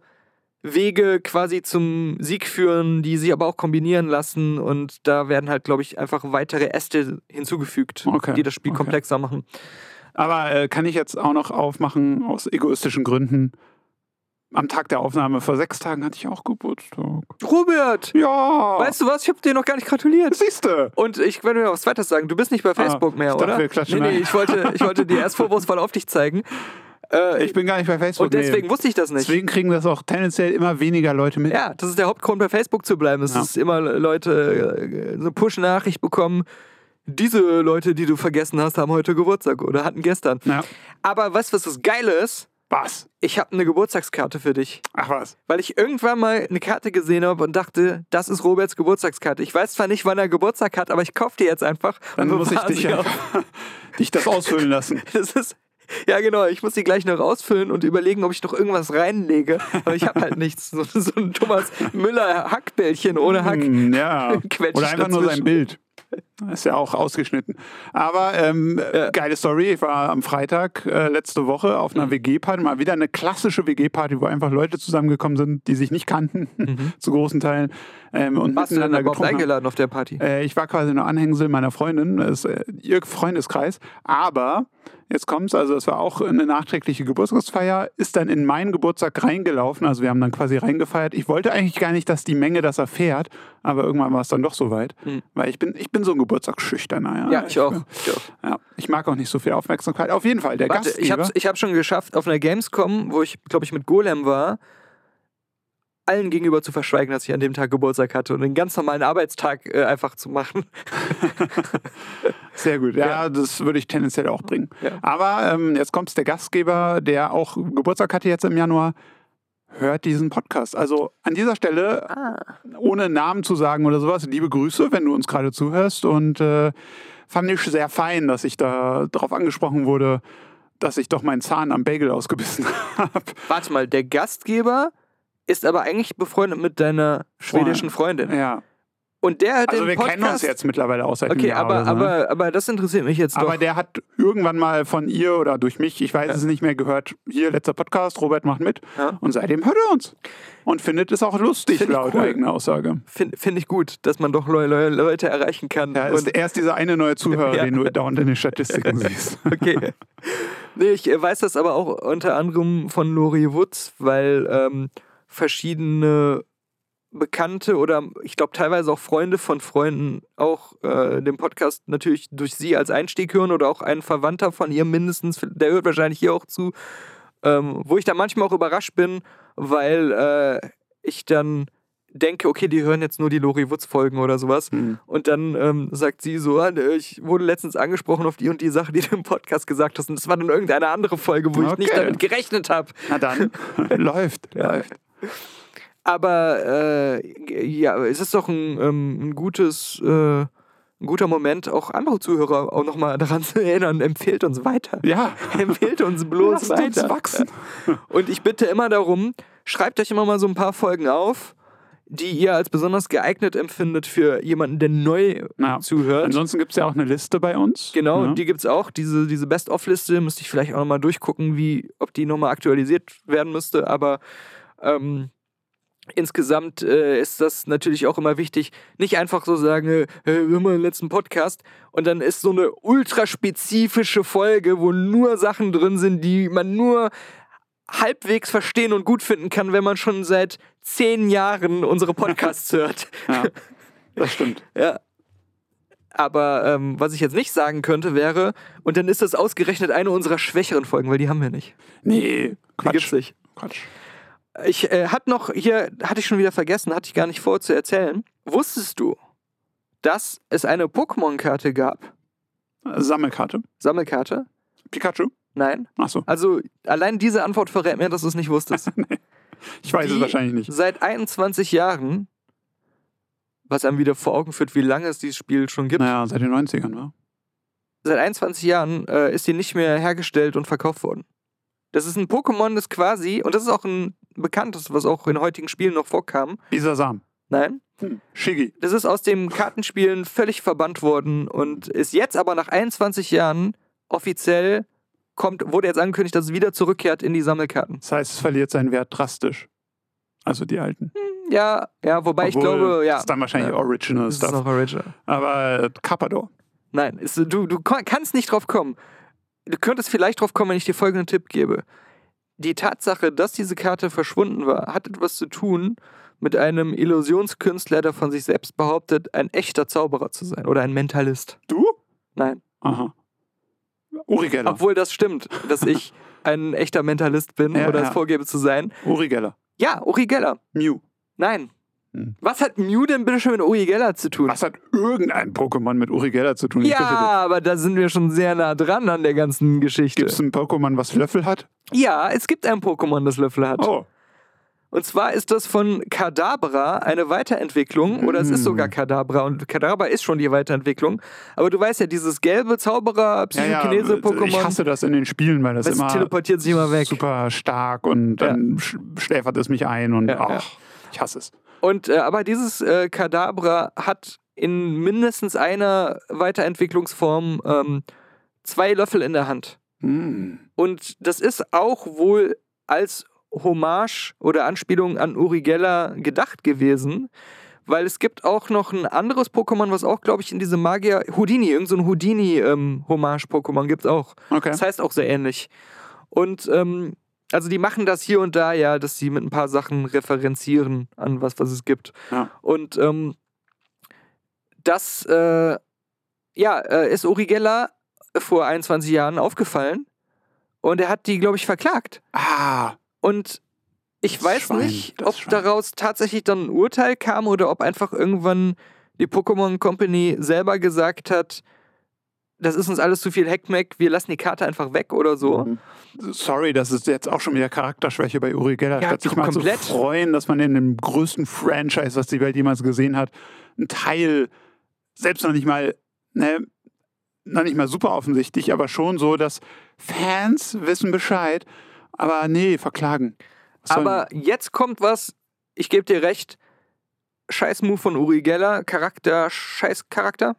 Wege quasi zum Sieg führen, die sich aber auch kombinieren lassen. Und da werden halt, glaube ich, einfach weitere Äste hinzugefügt, Okay, die das Spiel okay. komplexer machen. Aber äh, kann ich jetzt auch noch aufmachen, aus egoistischen Gründen? Am Tag der Aufnahme vor sechs Tagen hatte ich auch Geburtstag. Robert! Ja! Weißt du was? Ich habe dir noch gar nicht gratuliert. siehst du? Und ich werde noch was Zweites sagen. Du bist nicht bei Facebook mehr, Ah, ich dachte, oder? wir klatschen nee, nee, ich wollte, ich wollte dir erst vorwurfsvoll auf dich zeigen. Äh, Ich bin gar nicht bei Facebook. und deswegen nee. wusste ich das nicht. Deswegen kriegen das auch tendenziell immer weniger Leute mit. Ja, das ist der Hauptgrund, bei Facebook zu bleiben. Es Ja. ist immer Leute äh, so eine Push-Nachricht bekommen. Diese Leute, die du vergessen hast, haben heute Geburtstag oder hatten gestern. Ja. Aber weißt du, was das Geile ist? Was? Ich habe eine Geburtstagskarte für dich. Ach was. Weil ich irgendwann mal eine Karte gesehen habe und dachte, das ist Roberts Geburtstagskarte. Ich weiß zwar nicht, wann er Geburtstag hat, aber ich kaufe die jetzt einfach. Dann muss ich dich, ja, <laughs> dich das ausfüllen lassen. Das ist. Ja, genau. Ich muss die gleich noch ausfüllen und überlegen, ob ich noch irgendwas reinlege. Aber ich habe halt <laughs> nichts. So, so ein Thomas Müller Hackbällchen ohne Hack. Hm, ja. <laughs> Oder einfach nur sein dazwischen. Bild. Ist ja auch ausgeschnitten. Aber ähm, Ja. geile Story. Ich war am Freitag äh, letzte Woche auf einer Mhm. WG-Party. Mal wieder eine klassische WG-Party, wo einfach Leute zusammengekommen sind, die sich nicht kannten, <laughs> zu großen Teilen. Ähm, und Mhm. Warst du miteinander überhaupt eingeladen auf der Party? Äh, ich war quasi nur Anhängsel meiner Freundin, das ist äh, ihr Freundeskreis. Aber jetzt kommt's, also es war auch eine nachträgliche Geburtstagsfeier, ist dann in meinen Geburtstag reingelaufen. Also wir haben dann quasi reingefeiert. Ich wollte eigentlich gar nicht, dass die Menge das erfährt, aber irgendwann war es dann doch soweit. Mhm. Weil ich bin, ich bin so ein Geburtstagsschüchterner. Ja, ich auch. Ich, auch. Ja, ich mag auch nicht so viel Aufmerksamkeit. Auf jeden Fall, der Warte, ich Gastgeber. habe ich hab schon geschafft, auf einer Gamescom, wo ich, glaube ich, mit Golem war, allen gegenüber zu verschweigen, dass ich an dem Tag Geburtstag hatte und den ganz normalen Arbeitstag äh, einfach zu machen. <laughs> Sehr gut, ja, Ja. das würde ich tendenziell auch bringen. Ja. Aber ähm, jetzt kommt's, der Gastgeber, der auch Geburtstag hatte jetzt im Januar, hört diesen Podcast. Also an dieser Stelle, Ah. ohne Namen zu sagen oder sowas, liebe Grüße, wenn du uns gerade zuhörst. Und äh, fand ich sehr fein, dass ich da drauf angesprochen wurde, dass ich doch meinen Zahn am Bagel ausgebissen <laughs> habe. Warte mal, der Gastgeber ist aber eigentlich befreundet mit deiner schwedischen Freundin. Ja, Und der hat also den wir Podcast... kennen uns jetzt mittlerweile auch seit Okay, Jahr aber, so, ne? aber, aber das interessiert mich jetzt doch. Aber der hat irgendwann mal von ihr oder durch mich, ich weiß Ja. es nicht mehr, gehört, hier letzter Podcast, Robert macht mit. Ja. Und seitdem hört er uns. Und findet es auch lustig, Find laut cool. eigener Aussage. Finde find ich gut, dass man doch neue Leu- Leute erreichen kann. Ja, ist erst dieser eine neue Zuhörer, <laughs> Ja. den du dauernd in den Statistiken <laughs> siehst. Okay. Nee, ich weiß das aber auch unter anderem von Lori Woods, weil ähm, verschiedene Bekannte oder ich glaube teilweise auch Freunde von Freunden auch äh, den Podcast natürlich durch sie als Einstieg hören oder auch ein Verwandter von ihr mindestens, der hört wahrscheinlich hier auch zu, ähm, wo ich dann manchmal auch überrascht bin, weil äh, ich dann denke, okay, die hören jetzt nur die Lori Woods Folgen oder sowas. Hm. Und dann ähm, sagt sie so, ah, ne, ich wurde letztens angesprochen auf die und die Sache, die du im Podcast gesagt hast. Und das war dann irgendeine andere Folge, wo ich nicht Okay. damit gerechnet habe. Na dann, <laughs> läuft, läuft. Aber äh, ja, es ist doch ein, ähm, ein gutes, äh, ein guter Moment, auch andere Zuhörer auch nochmal daran <laughs> zu erinnern, empfehlt uns weiter. Ja, <laughs> Empfehlt uns bloß lasst uns weiter. wachsen. <laughs> Und ich bitte immer darum, schreibt euch immer mal so ein paar Folgen auf, die ihr als besonders geeignet empfindet für jemanden, der neu Ja. zuhört. Ansonsten gibt es ja auch eine Liste bei uns. Genau, Ja. die gibt es auch. Diese, diese Best-of-Liste müsste ich vielleicht auch nochmal durchgucken, wie, ob die nochmal aktualisiert werden müsste. Aber ähm, insgesamt äh, ist das natürlich auch immer wichtig, nicht einfach so sagen, äh, wir haben einen letzten Podcast und dann ist so eine ultraspezifische Folge, wo nur Sachen drin sind, die man nur halbwegs verstehen und gut finden kann, wenn man schon seit zehn Jahren unsere Podcasts <laughs> hört. Ja, <laughs> das stimmt. Ja. Aber ähm, was ich jetzt nicht sagen könnte, wäre, und dann ist das ausgerechnet eine unserer schwächeren Folgen, weil die haben wir nicht. Nee, Die Quatsch. gibt's nicht. Quatsch. Ich äh, hatte noch hier, hatte ich schon wieder vergessen, hatte ich gar nicht vor zu erzählen. Wusstest du, dass es eine Pokémon-Karte gab? Sammelkarte. Sammelkarte? Pikachu? Nein. Achso, Also allein diese Antwort verrät mir, dass du es nicht wusstest. <laughs> ich weiß es Die wahrscheinlich nicht. Seit 21 Jahren, was einem wieder vor Augen führt, wie lange es dieses Spiel schon gibt. Naja, seit den 90ern, wa? Seit 21 Jahren äh, ist sie nicht mehr hergestellt und verkauft worden. Das ist ein Pokémon, das quasi, und das ist auch ein bekanntes, was auch in heutigen Spielen noch vorkam. Bisasam. Nein, Hm. Shiggy. Das ist aus dem Kartenspielen völlig verbannt worden und ist jetzt aber nach 21 Jahren offiziell kommt, wurde jetzt angekündigt, dass es wieder zurückkehrt in die Sammelkarten. Das heißt, es verliert seinen Wert drastisch. Also die alten. Ja, ja, wobei ich Obwohl, glaube, ja. Das ist dann wahrscheinlich Ja. Original Das ist Stuff. noch original. Aber äh. Nein, ist, du, du kannst nicht drauf kommen. Du könntest vielleicht drauf kommen, wenn ich dir folgenden Tipp gebe. Die Tatsache, dass diese Karte verschwunden war, hat etwas zu tun mit einem Illusionskünstler, der von sich selbst behauptet, ein echter Zauberer zu sein oder ein Mentalist. Du? Nein. Aha. Uri Geller. Obwohl das stimmt, dass ich <laughs> ein echter Mentalist bin Ja, oder es ja. vorgebe zu sein. Uri Geller. Ja, Uri Geller. Mew. Nein. Hm. Was hat Mew denn bitte schon mit Uri Geller zu tun? Was hat irgendein Pokémon mit Uri Geller zu tun? Ja, aber da sind wir schon sehr nah dran an der ganzen Geschichte. Gibt es ein Pokémon, was Löffel hat? Ja, es gibt ein Pokémon, das Löffel hat. Oh. Und zwar ist das von Kadabra eine Weiterentwicklung, oder es ist Mm. sogar Kadabra und Kadabra ist schon die Weiterentwicklung. Aber du weißt ja, dieses gelbe Zauberer, Ja, ja, Psychokinese-Pokémon, ich hasse das in den Spielen, weil das immer teleportiert sich immer weg. super stark und dann sch schläfert es mich ein und Ja, ach, ja. Ich hasse es. Und äh, aber dieses äh, Kadabra hat in mindestens einer Weiterentwicklungsform ähm, zwei Löffel in der Hand. Hm. Und das ist auch wohl als Hommage oder Anspielung an Uri Geller gedacht gewesen. Weil es gibt auch noch ein anderes Pokémon, was auch, glaube ich, in diese Magier. Houdini, irgend so ein Houdini-Hommage-Pokémon gibt es auch. Okay. Das heißt auch sehr ähnlich. Und ähm, also die machen das hier und da ja, dass sie mit ein paar Sachen referenzieren an was, was es gibt. Ja. Und ähm, das äh, ja, äh, ist Uri Geller vor 21 Jahren aufgefallen und er hat die, glaube ich, verklagt. Ah, Und ich weiß Schwein, nicht, ob Schwein. daraus tatsächlich dann ein Urteil kam oder ob einfach irgendwann die Pokémon Company selber gesagt hat, das ist uns alles zu viel Heckmeck, wir lassen die Karte einfach weg oder so. Mhm. Sorry, das ist jetzt auch schon wieder Charakterschwäche bei Uri Geller. Ja, Statt sich mal komplett. zu freuen, dass man in dem größten Franchise, was die Welt jemals gesehen hat, ein Teil, selbst noch nicht mal, ne, noch nicht mal super offensichtlich, aber schon so, dass Fans wissen Bescheid, aber nee, verklagen. Was Aber jetzt kommt was, ich gebe dir recht, scheiß Move von Uri Geller, Charakter, scheiß Charakter.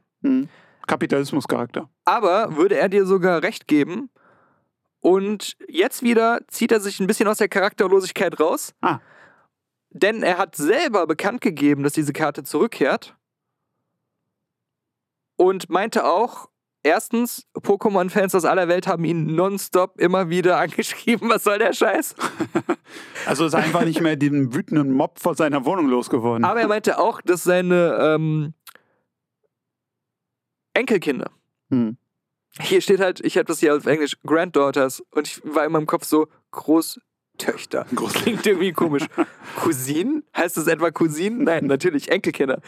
Kapitalismuscharakter. Aber würde er dir sogar recht geben und jetzt wieder zieht er sich ein bisschen aus der Charakterlosigkeit raus. Ah. Denn er hat selber bekannt gegeben, dass diese Karte zurückkehrt. Und meinte auch, erstens, Pokémon-Fans aus aller Welt haben ihn nonstop immer wieder <laughs> angeschrieben, was soll der Scheiß? <laughs> Also ist er einfach nicht mehr den wütenden Mob vor seiner Wohnung losgeworden. Aber er meinte auch, dass seine ähm, Enkelkinder, Hm. hier steht halt, ich habe das hier auf Englisch, Granddaughters, und ich war in meinem Kopf so, Großtöchter. <laughs> Groß- Klingt irgendwie komisch. Cousinen? Heißt das etwa Cousinen? Nein, natürlich, Enkelkinder.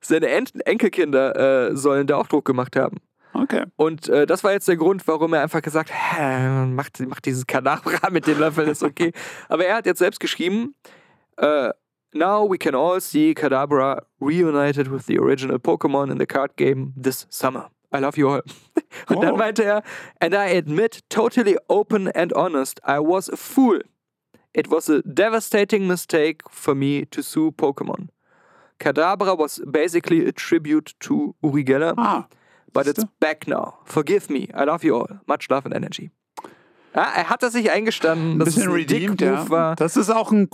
Seine En Enkelkinder äh, sollen da auch Druck gemacht haben. Okay. Und äh, das war jetzt der Grund, warum er einfach gesagt hat, macht, macht dieses Kadabra mit den Löffeln, ist okay. <laughs> Aber er hat jetzt selbst geschrieben, äh, Now we can all see Kadabra reunited with the original Pokémon in the card game this summer. I love you all. Und dann Oh. meinte er, and I admit, totally open and honest, I was a fool. It was a devastating mistake for me to sue Pokémon. Kadabra was basically a tribute to Uri Geller. Ah. But it's back now. Forgive me. I love you all. Much love and energy. Ja, er hat das sich eingestanden, Ein bisschen ein redeemed, ja. war. Das ist auch ein,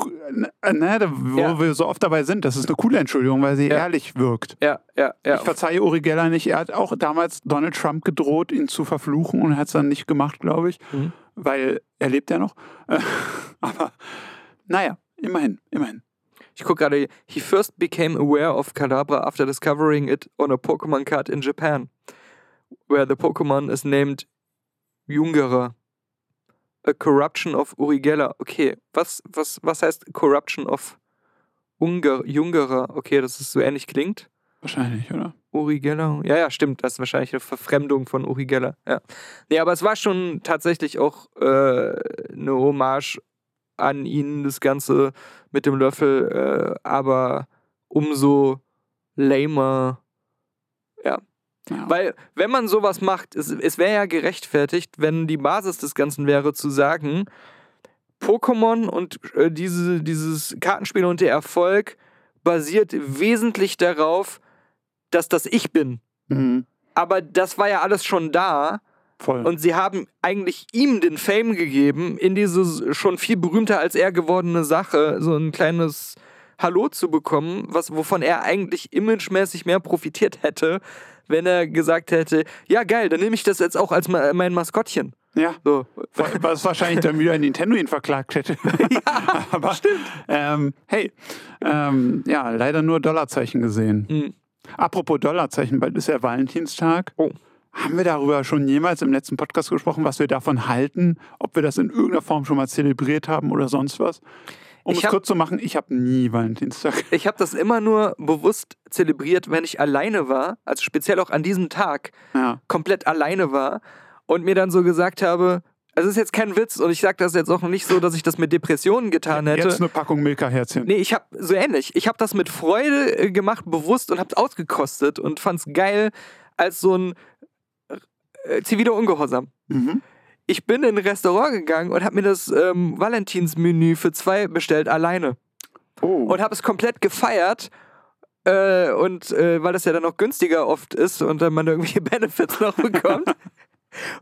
äh, ne, wo Ja. wir so oft dabei sind. Das ist eine coole Entschuldigung, weil sie Ja. ehrlich wirkt. Ja, ja, ja. Ich verzeihe Uri Geller nicht. Er hat auch damals Donald Trump gedroht, ihn zu verfluchen und hat es dann nicht gemacht, glaube ich, Mhm. weil er lebt ja noch. <laughs> Aber naja, immerhin, immerhin. Ich gucke gerade, he first became aware of Kadabra after discovering it on a Pokémon card in Japan, where the Pokémon is named Jungera. A corruption of Urigella. Okay, was, was, was heißt corruption of Unger, Jungera? Okay, dass es so ähnlich klingt. Wahrscheinlich, oder? Urigella. Ja, ja, stimmt. Das ist wahrscheinlich eine Verfremdung von Urigella. Ja. Nee, aber es war schon tatsächlich auch äh, eine Hommage an ihn, das Ganze mit dem Löffel, äh, aber umso lamer. Ja. Weil, wenn man sowas macht, es, es wäre ja gerechtfertigt, wenn die Basis des Ganzen wäre, zu sagen, Pokémon und äh, diese, dieses Kartenspiel und der Erfolg basiert wesentlich darauf, dass das ich bin. Mhm. Aber das war ja alles schon da Voll. und sie haben eigentlich ihm den Fame gegeben, in diese schon viel berühmter als er gewordene Sache so ein kleines Hallo zu bekommen, was, wovon er eigentlich imagemäßig mehr profitiert hätte, wenn er gesagt hätte, ja geil, dann nehme ich das jetzt auch als mein Maskottchen. ja. So. Was wahrscheinlich dann wieder Nintendo ihn verklagt hätte. <laughs> ja, <laughs> aber stimmt. Ähm, hey, ähm, ja, leider nur Dollarzeichen gesehen. Mhm. Apropos Dollarzeichen, bald ist ja Valentinstag. Oh. Haben wir darüber schon jemals im letzten Podcast gesprochen, was wir davon halten? Ob wir das in irgendeiner Form schon mal zelebriert haben oder sonst was? Um Ich es hab- kurz zu machen, ich habe nie Valentinstag. <laughs> Ich habe das immer nur bewusst zelebriert, wenn ich alleine war, also speziell auch an diesem Tag, Ja. komplett alleine war und mir dann so gesagt habe, also es ist jetzt kein Witz und ich sage das jetzt auch nicht so, dass ich das mit Depressionen getan hätte. Jetzt eine Packung Milka-Herzchen. Nee, ich habe so ähnlich. Ich habe das mit Freude äh, gemacht, bewusst und habe es ausgekostet und fand es geil als so ein äh, ziviler Ungehorsam. Mhm. Ich bin in ein Restaurant gegangen und habe mir das ähm, Valentinsmenü für zwei bestellt, alleine. Oh. Und habe es komplett gefeiert. Äh, und äh, weil das ja dann noch günstiger oft ist und dann man irgendwelche <laughs> Benefits noch bekommt.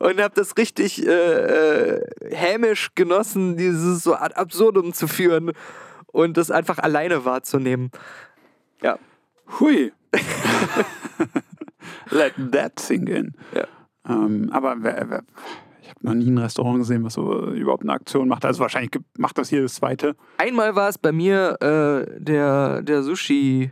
und habe das richtig äh, äh, hämisch genossen, dieses so ad absurdum zu führen und das einfach alleine wahrzunehmen. Ja. Hui. <laughs> Let that sink in. Ja. Ähm, aber wer, wer, ich habe noch nie ein Restaurant gesehen, was so äh, überhaupt eine Aktion macht. Also wahrscheinlich macht das jedes zweite. Einmal war es bei mir äh, der, der Sushi,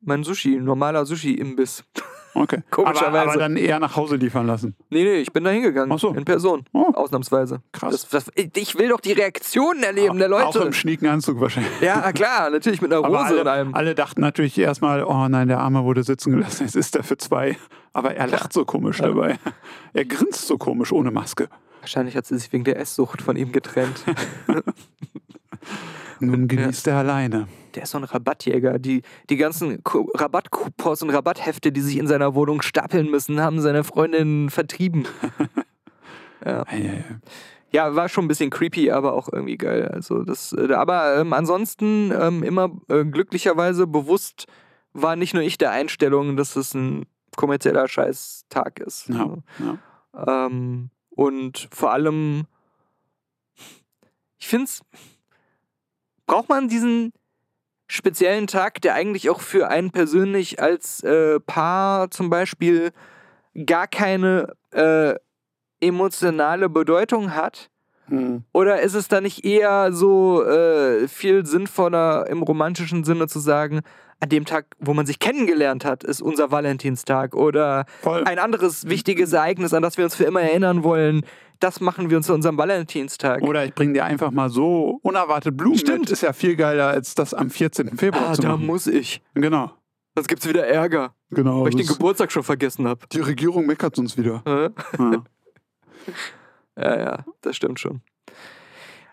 mein Sushi, normaler Sushi-Imbiss. <laughs> Okay. Komischerweise. Aber, aber dann eher nach Hause liefern lassen. Nee, nee, ich bin da hingegangen. Ach so. In Person. Oh. Ausnahmsweise. Krass. Das, das, ich will doch die Reaktionen erleben der Auch Leute. im schnieken Anzug wahrscheinlich. Ja, klar, natürlich mit einer in alle, allem. alle dachten natürlich erstmal, oh nein, der Arme wurde sitzen gelassen, jetzt ist er für zwei. Aber er lacht so komisch dabei. Er grinst so komisch ohne Maske. Wahrscheinlich hat sie sich wegen der Esssucht von ihm getrennt. <laughs> Nun genießt er alleine. Der ist so ein Rabattjäger. Die, die ganzen Rabattcoupons und Rabatthefte, die sich in seiner Wohnung stapeln müssen, haben seine Freundin vertrieben. <laughs> Ei, ei, ei. Ja, war schon ein bisschen creepy, aber auch irgendwie geil. Also das, äh, aber ähm, ansonsten ähm, immer äh, glücklicherweise bewusst war nicht nur ich der Einstellung, dass es ein kommerzieller Scheißtag ist. Ja, ja. Ähm, und vor allem, ich finde es, braucht man diesen speziellen Tag, der eigentlich auch für einen persönlich als äh, Paar zum Beispiel gar keine äh, emotionale Bedeutung hat? Hm. Oder ist es da nicht eher so äh, viel sinnvoller im romantischen Sinne zu sagen, an dem Tag, wo man sich kennengelernt hat, ist unser Valentinstag oder Voll. ein anderes wichtiges Ereignis, an das wir uns für immer erinnern wollen, das machen wir uns zu unserem Valentinstag. Oder ich bringe dir einfach mal so unerwartet Blumen Stimmt. mit. Ist ja viel geiler, als das am 14. Februar ah, zu da machen. muss ich. Genau. Sonst gibt's wieder Ärger, Genau. weil ich den Geburtstag schon vergessen habe. die Regierung meckert uns wieder. Ja. <laughs> Ja, ja, das stimmt schon.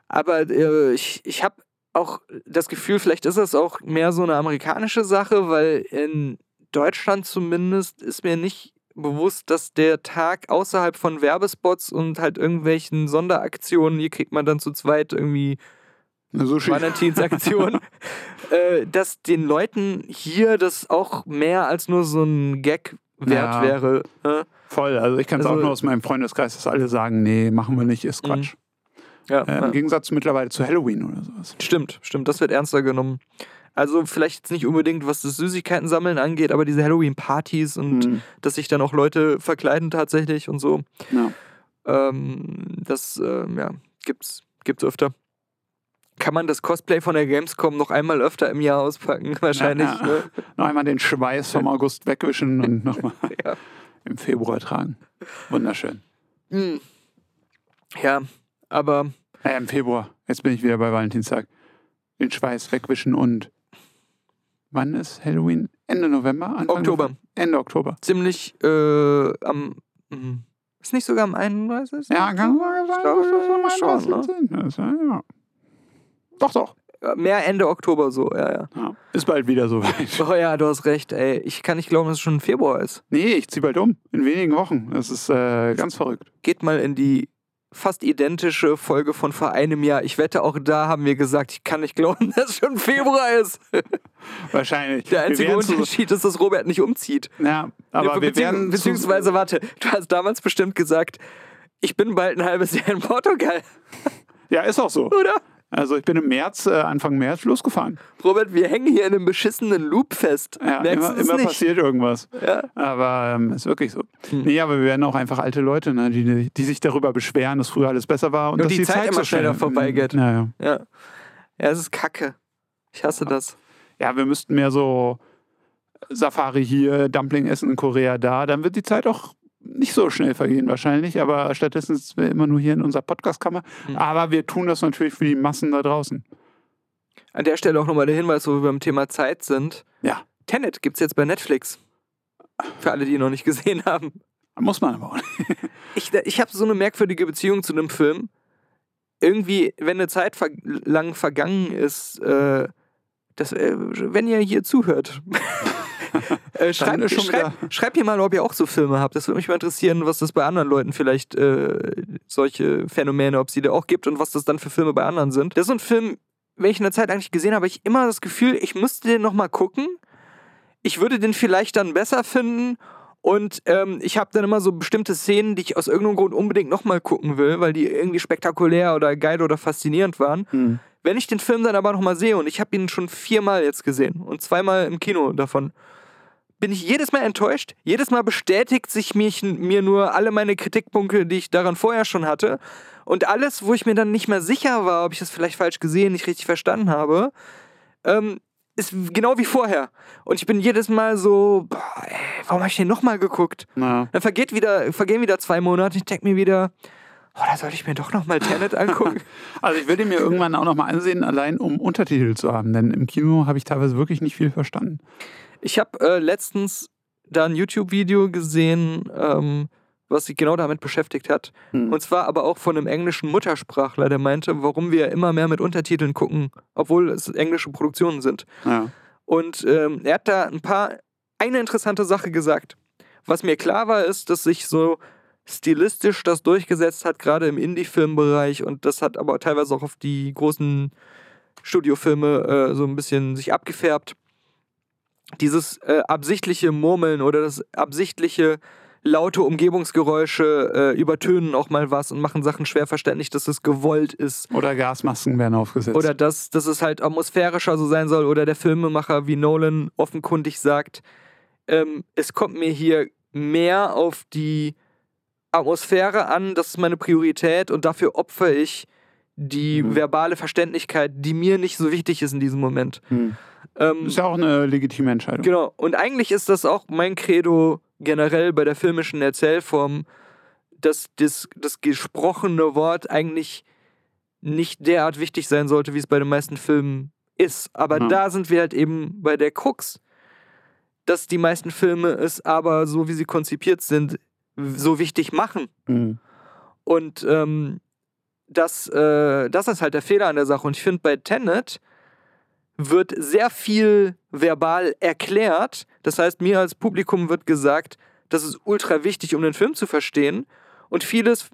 Aber äh, ich, ich habe auch das Gefühl, vielleicht ist das auch mehr so eine amerikanische Sache, weil in Deutschland zumindest ist mir nicht bewusst, dass der Tag außerhalb von Werbespots und halt irgendwelchen Sonderaktionen, hier kriegt man dann zu zweit irgendwie. Valentinsaktion, <laughs> äh, dass den Leuten hier das auch mehr als nur so ein Gag wert Ja. wäre. Ne? Voll. Also ich kann es Also- auch nur aus meinem Freundeskreis, dass alle sagen, nee, machen wir nicht, ist Quatsch. Ja, Äh, ja. Im Gegensatz mittlerweile zu Halloween oder sowas. Stimmt, stimmt, das wird ernster genommen. Also vielleicht jetzt nicht unbedingt, was das Süßigkeiten-Sammeln angeht, aber diese Halloween-Partys und Mhm. dass sich dann auch Leute verkleiden tatsächlich und so. Ja. Ähm, das ähm, ja, gibt's, gibt's öfter. Kann man das Cosplay von der Gamescom noch einmal öfter im Jahr auspacken? <laughs> Wahrscheinlich. Ja, ja. Ne? Noch einmal den Schweiß vom August wegwischen und <laughs> nochmal Ja. im Februar tragen. Wunderschön. Hm. Ja, aber Naja, im Februar. Jetzt bin ich wieder bei Valentinstag. Den Schweiß wegwischen und wann ist Halloween? Ende November? Anfang Oktober. Ende Oktober. ziemlich äh, am. hm, Ist nicht sogar am 31. Ja, kann man sagen, schon, ne? das am 19. ist. Ja. Doch, doch. Ja, Mehr Ende Oktober so, ja, ja. Ja. Ist bald wieder soweit. <laughs> Oh ja, du hast recht, ey. Ich kann nicht glauben, dass es schon Februar ist. Nee, ich zieh bald um. In wenigen Wochen. Das ist äh, ganz verrückt. Geht mal in die fast identische Folge von vor einem Jahr. Ich wette, auch da haben wir gesagt, ich kann nicht glauben, <laughs> dass es schon Februar ist. <laughs> Wahrscheinlich. Der einzige wir werden Unterschied ist, dass Robert nicht umzieht. Ja, aber wir Beziehungs- werden. zu- beziehungsweise, warte, du hast damals bestimmt gesagt, ich bin bald ein halbes Jahr in Portugal, Ja, ist auch so. <laughs> oder? Also ich bin im März, äh, Anfang März losgefahren. Robert, wir hängen hier in einem beschissenen Loop fest. Ja, Merkst immer, immer passiert irgendwas. Ja. Aber ähm, ist wirklich so. Hm. Nee, aber wir werden auch einfach alte Leute, ne, die, die sich darüber beschweren, dass früher alles besser war und, Und dass die die Zeit Zeit, immer so schneller schnell vorbeigeht. Ja, ja. Ja. Ja, es ist kacke. Ich hasse das. ja, wir müssten mehr so Safari hier, Dumpling essen in Korea da. Dann wird die Zeit auch nicht so schnell vergehen wahrscheinlich, aber stattdessen sind wir immer nur hier in unserer Podcastkammer. Hm. Aber wir tun das natürlich für die Massen da draußen. An der Stelle auch nochmal der Hinweis, wo wir beim Thema Zeit sind. Ja. Tenet gibt's jetzt bei Netflix. Für alle, die ihn noch nicht gesehen haben. Muss man aber auch. <laughs> Ich, ich habe so eine merkwürdige Beziehung zu dem Film. Irgendwie, wenn eine Zeit ver lang vergangen ist, äh, das, äh, wenn ihr hier zuhört, <laughs> <laughs> äh, schon schreibt, schreibt mir mal, ob ihr auch so Filme habt. Das würde mich mal interessieren, was das bei anderen Leuten vielleicht äh, solche Phänomene, ob sie da auch gibt und was das dann für Filme bei anderen sind. Das ist so ein Film, wenn ich in der Zeit eigentlich gesehen habe, habe ich immer das Gefühl, ich müsste den nochmal gucken. Ich würde den vielleicht dann besser finden und ähm, ich habe dann immer so bestimmte Szenen, die ich aus irgendeinem Grund unbedingt nochmal gucken will, weil die irgendwie spektakulär oder geil oder faszinierend waren. Hm. Wenn ich den Film dann aber nochmal sehe, und ich habe ihn schon viermal jetzt gesehen und zweimal im Kino davon, bin ich jedes Mal enttäuscht. Jedes Mal bestätigt sich mich, mir nur alle meine Kritikpunkte, die ich daran vorher schon hatte. Und alles, wo ich mir dann nicht mehr sicher war, ob ich das vielleicht falsch gesehen, nicht richtig verstanden habe, ähm, ist genau wie vorher. Und ich bin jedes Mal so, boah, ey, warum habe ich den nochmal geguckt? Na, Dann vergeht wieder, vergehen wieder zwei Monate. Ich denke mir wieder, oh, da sollte ich mir doch nochmal Tenet <laughs> angucken. Also ich will den mir irgendwann auch nochmal ansehen, allein um Untertitel zu haben, denn im Kino habe ich teilweise wirklich nicht viel verstanden. Ich habe äh, letztens da ein YouTube-Video gesehen, ähm, was sich genau damit beschäftigt hat. Hm. Und zwar aber auch von einem englischen Muttersprachler, der meinte, warum wir immer mehr mit Untertiteln gucken, obwohl es englische Produktionen sind. Ja. Und ähm, er hat da ein paar, eine interessante Sache gesagt. Was mir klar war, ist, dass sich so stilistisch das durchgesetzt hat, gerade im Indie-Filmbereich. Und das hat aber teilweise auch auf die großen Studiofilme äh, so ein bisschen sich abgefärbt. Dieses äh, absichtliche Murmeln oder das absichtliche laute Umgebungsgeräusche äh, übertönen auch mal was und machen Sachen schwer verständlich, dass es gewollt ist. Oder Gasmasken werden aufgesetzt. Oder dass, dass es halt atmosphärischer so sein soll. Oder der Filmemacher wie Nolan offenkundig sagt, ähm, es kommt mir hier mehr auf die Atmosphäre an, das ist meine Priorität und dafür opfere ich die Mhm. verbale Verständlichkeit, die mir nicht so wichtig ist in diesem Moment. Hm. Ähm, Ist ja auch eine legitime Entscheidung. Genau. Und eigentlich ist das auch mein Credo generell bei der filmischen Erzählform, dass das, das gesprochene Wort eigentlich nicht derart wichtig sein sollte, wie es bei den meisten Filmen ist. Aber Ja. da sind wir halt eben bei der Krux, dass die meisten Filme es aber, so wie sie konzipiert sind, so wichtig machen. Hm. Und ähm, das, äh, das ist halt der Fehler an der Sache. Und ich finde, bei Tenet wird sehr viel verbal erklärt. Das heißt, mir als Publikum wird gesagt, das ist ultra wichtig, um den Film zu verstehen. Und vieles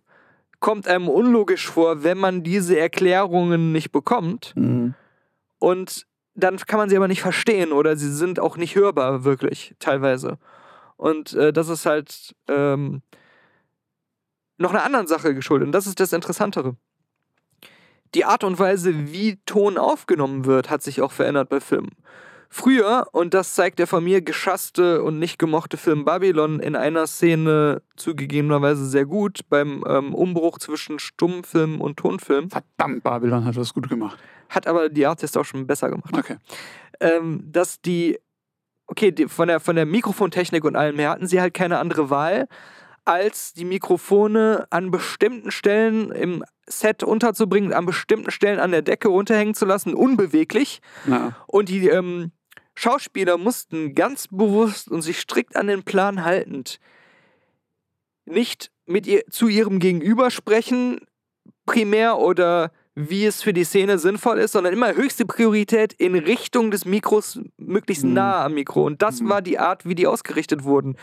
kommt einem unlogisch vor, wenn man diese Erklärungen nicht bekommt. Hm. Und dann kann man sie aber nicht verstehen oder sie sind auch nicht hörbar, wirklich, teilweise. Und äh, das ist halt ähm, noch einer anderen Sache geschuldet. Und das ist das Interessantere. Die Art und Weise, wie Ton aufgenommen wird, hat sich auch verändert bei Filmen. Früher, und das zeigt der von mir geschasste und nicht gemochte Film Babylon in einer Szene zugegebenerweise sehr gut, beim ähm, Umbruch zwischen Stummfilm und Tonfilm, Verdammt, Babylon hat das gut gemacht. hat aber die Artist auch schon besser gemacht. Okay. ähm, dass die, okay, die, von, der, von der Mikrofontechnik und allem her hatten sie halt keine andere Wahl, als die Mikrofone an bestimmten Stellen im Set unterzubringen, an bestimmten Stellen an der Decke runterhängen zu lassen, unbeweglich. Ja. Und die ähm, Schauspieler mussten ganz bewusst und sich strikt an den Plan haltend nicht mit ihr, zu ihrem Gegenüber sprechen, primär oder wie es für die Szene sinnvoll ist, sondern immer höchste Priorität in Richtung des Mikros, möglichst Mhm. nah am Mikro. Und das Mhm. war die Art, wie die ausgerichtet wurden.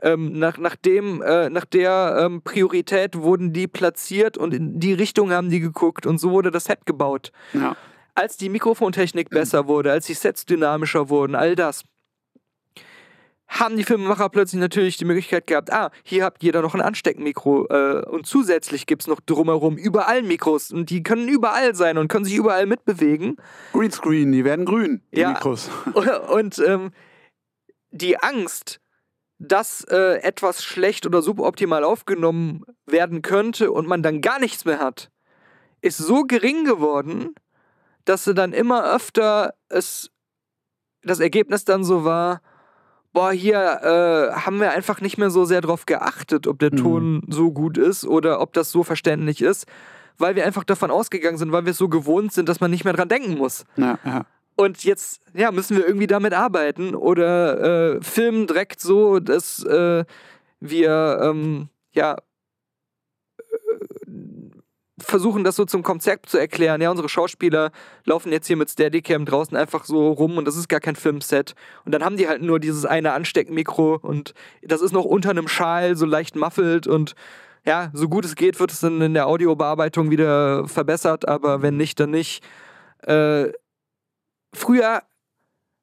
Ähm, nach, nach, dem, äh, nach der ähm, Priorität wurden die platziert und in die Richtung haben die geguckt und so wurde das Set gebaut. Ja. Als die Mikrofontechnik besser wurde, als die Sets dynamischer wurden, all das, haben die Filmemacher plötzlich natürlich die Möglichkeit gehabt, ah, hier habt jeder noch ein Ansteckmikro äh, und zusätzlich gibt es noch drumherum überall Mikros und die können überall sein und können sich überall mitbewegen. Greenscreen, die werden grün, die Ja. Mikros. <laughs> Und ähm, die Angst, dass äh, etwas schlecht oder suboptimal aufgenommen werden könnte und man dann gar nichts mehr hat, ist so gering geworden, dass sie dann immer öfter es das Ergebnis dann so war, boah, hier äh, haben wir einfach nicht mehr so sehr drauf geachtet, ob der Mhm. Ton so gut ist oder ob das so verständlich ist, weil wir einfach davon ausgegangen sind, weil wir es so gewohnt sind, dass man nicht mehr dran denken muss. Ja, ja. Und jetzt, ja, müssen wir irgendwie damit arbeiten oder äh, filmen direkt so, dass äh, wir, ähm, ja, äh, versuchen das so zum Konzept zu erklären. Ja, unsere Schauspieler laufen jetzt hier mit Steadicam draußen einfach so rum und das ist gar kein Filmset. Und dann haben die halt nur dieses eine Ansteckmikro und das ist noch unter einem Schal so leicht muffelt und ja, so gut es geht, wird es dann in der Audiobearbeitung wieder verbessert, aber wenn nicht, dann nicht. Äh, früher,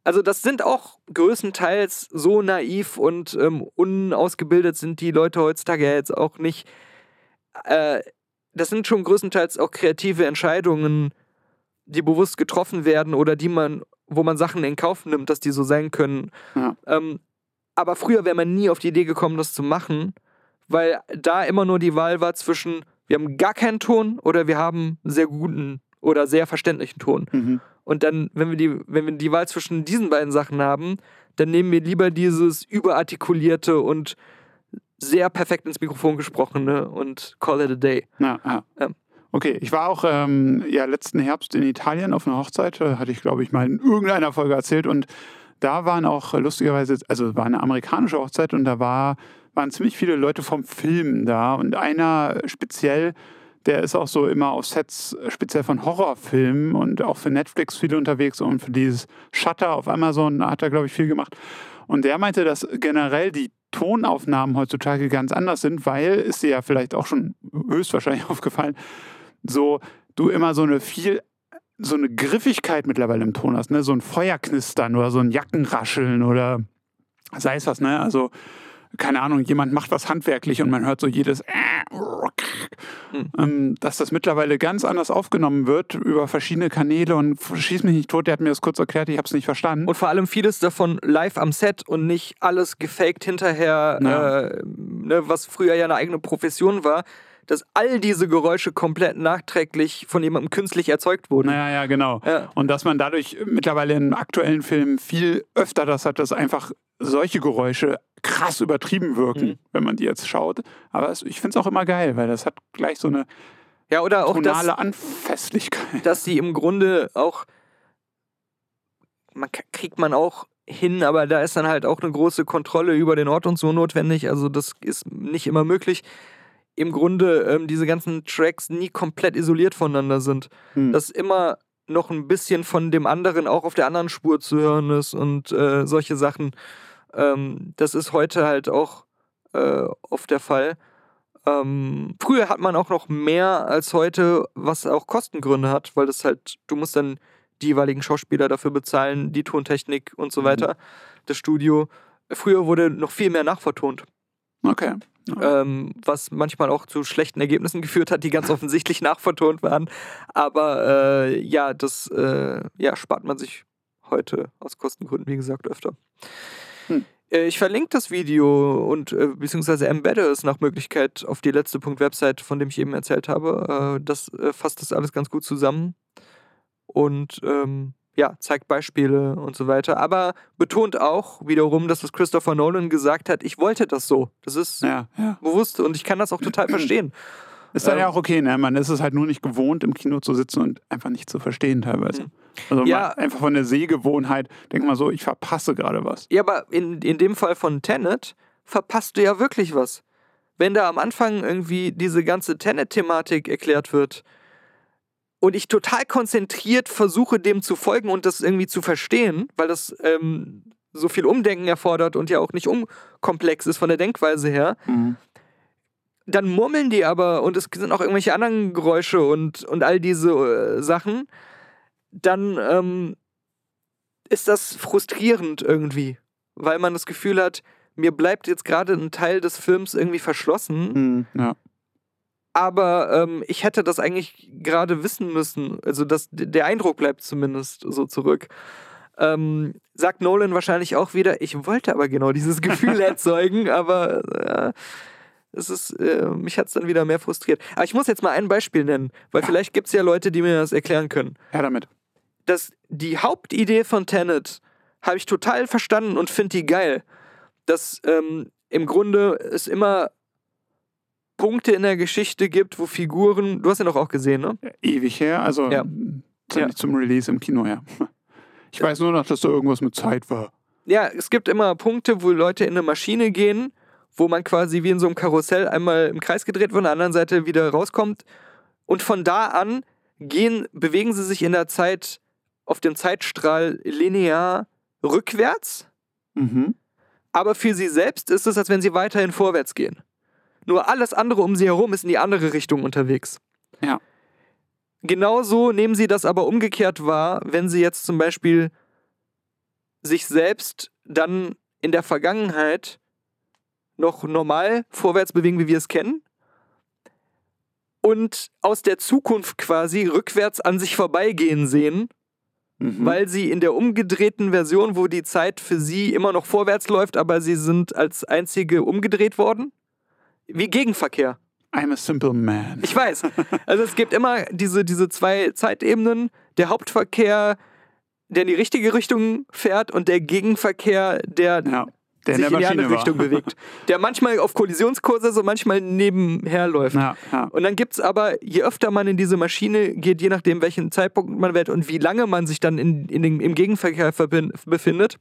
also das sind auch größtenteils so naiv und ähm, unausgebildet sind die Leute heutzutage ja jetzt auch nicht. Äh, das sind schon größtenteils auch kreative Entscheidungen, die bewusst getroffen werden oder die man, wo man Sachen in Kauf nimmt, dass die so sein können. Ja. Ähm, aber früher wäre man nie auf die Idee gekommen, das zu machen, weil da immer nur die Wahl war zwischen, wir haben gar keinen Ton oder wir haben einen sehr guten oder sehr verständlichen Ton. Mhm. Und dann, wenn wir, die, wenn wir die Wahl zwischen diesen beiden Sachen haben, dann nehmen wir lieber dieses überartikulierte und sehr perfekt ins Mikrofon gesprochene und call it a day. Ja, ja. Ja. Okay, ich war auch ähm, ja, letzten Herbst in Italien auf einer Hochzeit, äh, hatte ich glaube ich mal in irgendeiner Folge erzählt und da waren auch äh, lustigerweise, also es war eine amerikanische Hochzeit und da war, waren ziemlich viele Leute vom Film da und einer speziell, der ist auch so immer auf Sets äh, speziell von Horrorfilmen und auch für Netflix viel unterwegs und für dieses Shutter auf Amazon hat er glaube ich viel gemacht und der meinte, dass generell die Tonaufnahmen heutzutage ganz anders sind, weil, ist dir ja vielleicht auch schon höchstwahrscheinlich <laughs> aufgefallen, so du immer so eine viel, so eine Griffigkeit mittlerweile im Ton hast, ne? So ein Feuerknistern oder so ein Jackenrascheln oder sei es was, ne? Also, keine Ahnung, jemand macht was handwerklich und man hört so jedes Hm. ähm, dass das mittlerweile ganz anders aufgenommen wird über verschiedene Kanäle und schieß mich nicht tot, der hat mir das kurz erklärt, ich habe es nicht verstanden. Und vor allem vieles davon live am Set und nicht alles gefaked hinterher, Ja. äh, ne, was früher ja eine eigene Profession war, dass all diese Geräusche komplett nachträglich von jemandem künstlich erzeugt wurden. Naja, ja, genau. Ja. Und dass man dadurch mittlerweile in aktuellen Filmen viel öfter das hat, dass einfach solche Geräusche krass übertrieben wirken, Mhm. wenn man die jetzt schaut. Aber es, ich finde es auch immer geil, weil das hat gleich so eine Ja, oder auch tonale Anfestlichkeit. dass sie im Grunde auch, man kriegt man auch hin, aber da ist dann halt auch eine große Kontrolle über den Ort und so notwendig. Also das ist nicht immer möglich. Im Grunde ähm, diese ganzen Tracks nie komplett isoliert voneinander sind. Hm. Dass immer noch ein bisschen von dem anderen auch auf der anderen Spur zu hören ist und äh, solche Sachen. Ähm, das ist heute halt auch äh, oft der Fall. Ähm, früher hat man auch noch mehr als heute, was auch Kostengründe hat, weil das halt, du musst dann die jeweiligen Schauspieler dafür bezahlen, die Tontechnik und so Mhm. weiter, das Studio. Früher wurde noch viel mehr nachvertont. Okay. Ja. ähm, was manchmal auch zu schlechten Ergebnissen <laughs> geführt hat, die ganz offensichtlich nachvertont waren. Aber äh, ja, das äh, ja, spart man sich heute aus Kostengründen, wie gesagt, öfter. Hm. Äh, Ich verlinke das Video und äh, beziehungsweise embedde es nach Möglichkeit auf die letzte Punkt Website, von dem ich eben erzählt habe. Äh, das äh, fasst das alles ganz gut zusammen und ähm, ja, zeigt Beispiele und so weiter. Aber betont auch wiederum, dass was Christopher Nolan gesagt hat, ich wollte das so. Das ist ja, ja. bewusst und ich kann das auch total <clears throat> verstehen. Ist dann Ähm, ja auch okay, ne? Man ist es halt nur nicht gewohnt, im Kino zu sitzen und einfach nicht zu verstehen teilweise. Mhm. Also Ja. einfach von der Sehgewohnheit, denk mal so, ich verpasse gerade was. Ja, aber in, in dem Fall von Tenet verpasst du ja wirklich was. Wenn da am Anfang irgendwie diese ganze Tenet-Thematik erklärt wird und ich total konzentriert versuche, dem zu folgen und das irgendwie zu verstehen, weil das ähm, so viel Umdenken erfordert und ja auch nicht unkomplex ist von der Denkweise her, Mhm. Dann murmeln die aber und es sind auch irgendwelche anderen Geräusche und, und all diese äh, Sachen, dann ähm, ist das frustrierend irgendwie, weil man das Gefühl hat, mir bleibt jetzt gerade ein Teil des Films irgendwie verschlossen, Mhm. Ja. aber ähm, ich hätte das eigentlich gerade wissen müssen. Also das, der Eindruck bleibt zumindest so zurück. Ähm, sagt Nolan wahrscheinlich auch wieder, ich wollte aber genau dieses Gefühl <laughs> erzeugen, aber äh, es ist, äh, mich hat es dann wieder mehr frustriert. Aber ich muss jetzt mal ein Beispiel nennen, weil vielleicht gibt es ja Leute, die mir das erklären können. ja, damit. Das, die Hauptidee von Tenet habe ich total verstanden und finde die geil. Dass ähm, im Grunde es immer Punkte in der Geschichte gibt, wo Figuren, du hast ja noch auch gesehen, ne? Ewig her, also Ja. Ja. zum Release im Kino her. <laughs> Ich weiß nur noch, dass da irgendwas mit Zeit war. Ja, es gibt immer Punkte, wo Leute in eine Maschine gehen, wo man quasi wie in so einem Karussell einmal im Kreis gedreht wird, an der anderen Seite wieder rauskommt. Und von da an gehen, bewegen sie sich in der Zeit auf dem Zeitstrahl linear rückwärts. Mhm. Aber für sie selbst ist es, als wenn sie weiterhin vorwärts gehen. Nur alles andere um sie herum ist in die andere Richtung unterwegs. Ja. Genauso nehmen sie das aber umgekehrt wahr, wenn sie jetzt zum Beispiel sich selbst dann in der Vergangenheit noch normal vorwärts bewegen, wie wir es kennen. Und aus der Zukunft quasi rückwärts an sich vorbeigehen sehen, Mhm. weil sie in der umgedrehten Version, wo die Zeit für sie immer noch vorwärts läuft, aber sie sind als einzige umgedreht worden. Wie Gegenverkehr. I'm a simple man. Ich weiß. Also es gibt immer diese, diese zwei Zeitebenen. Der Hauptverkehr, der in die richtige Richtung fährt und der Gegenverkehr, der ja, der in sich der in die andere war. Richtung bewegt. Der manchmal auf Kollisionskurse ist und manchmal nebenher läuft. Ja, ja. Und dann gibt es aber, je öfter man in diese Maschine geht, je nachdem, welchen Zeitpunkt man wählt und wie lange man sich dann in, in den, im Gegenverkehr befindet,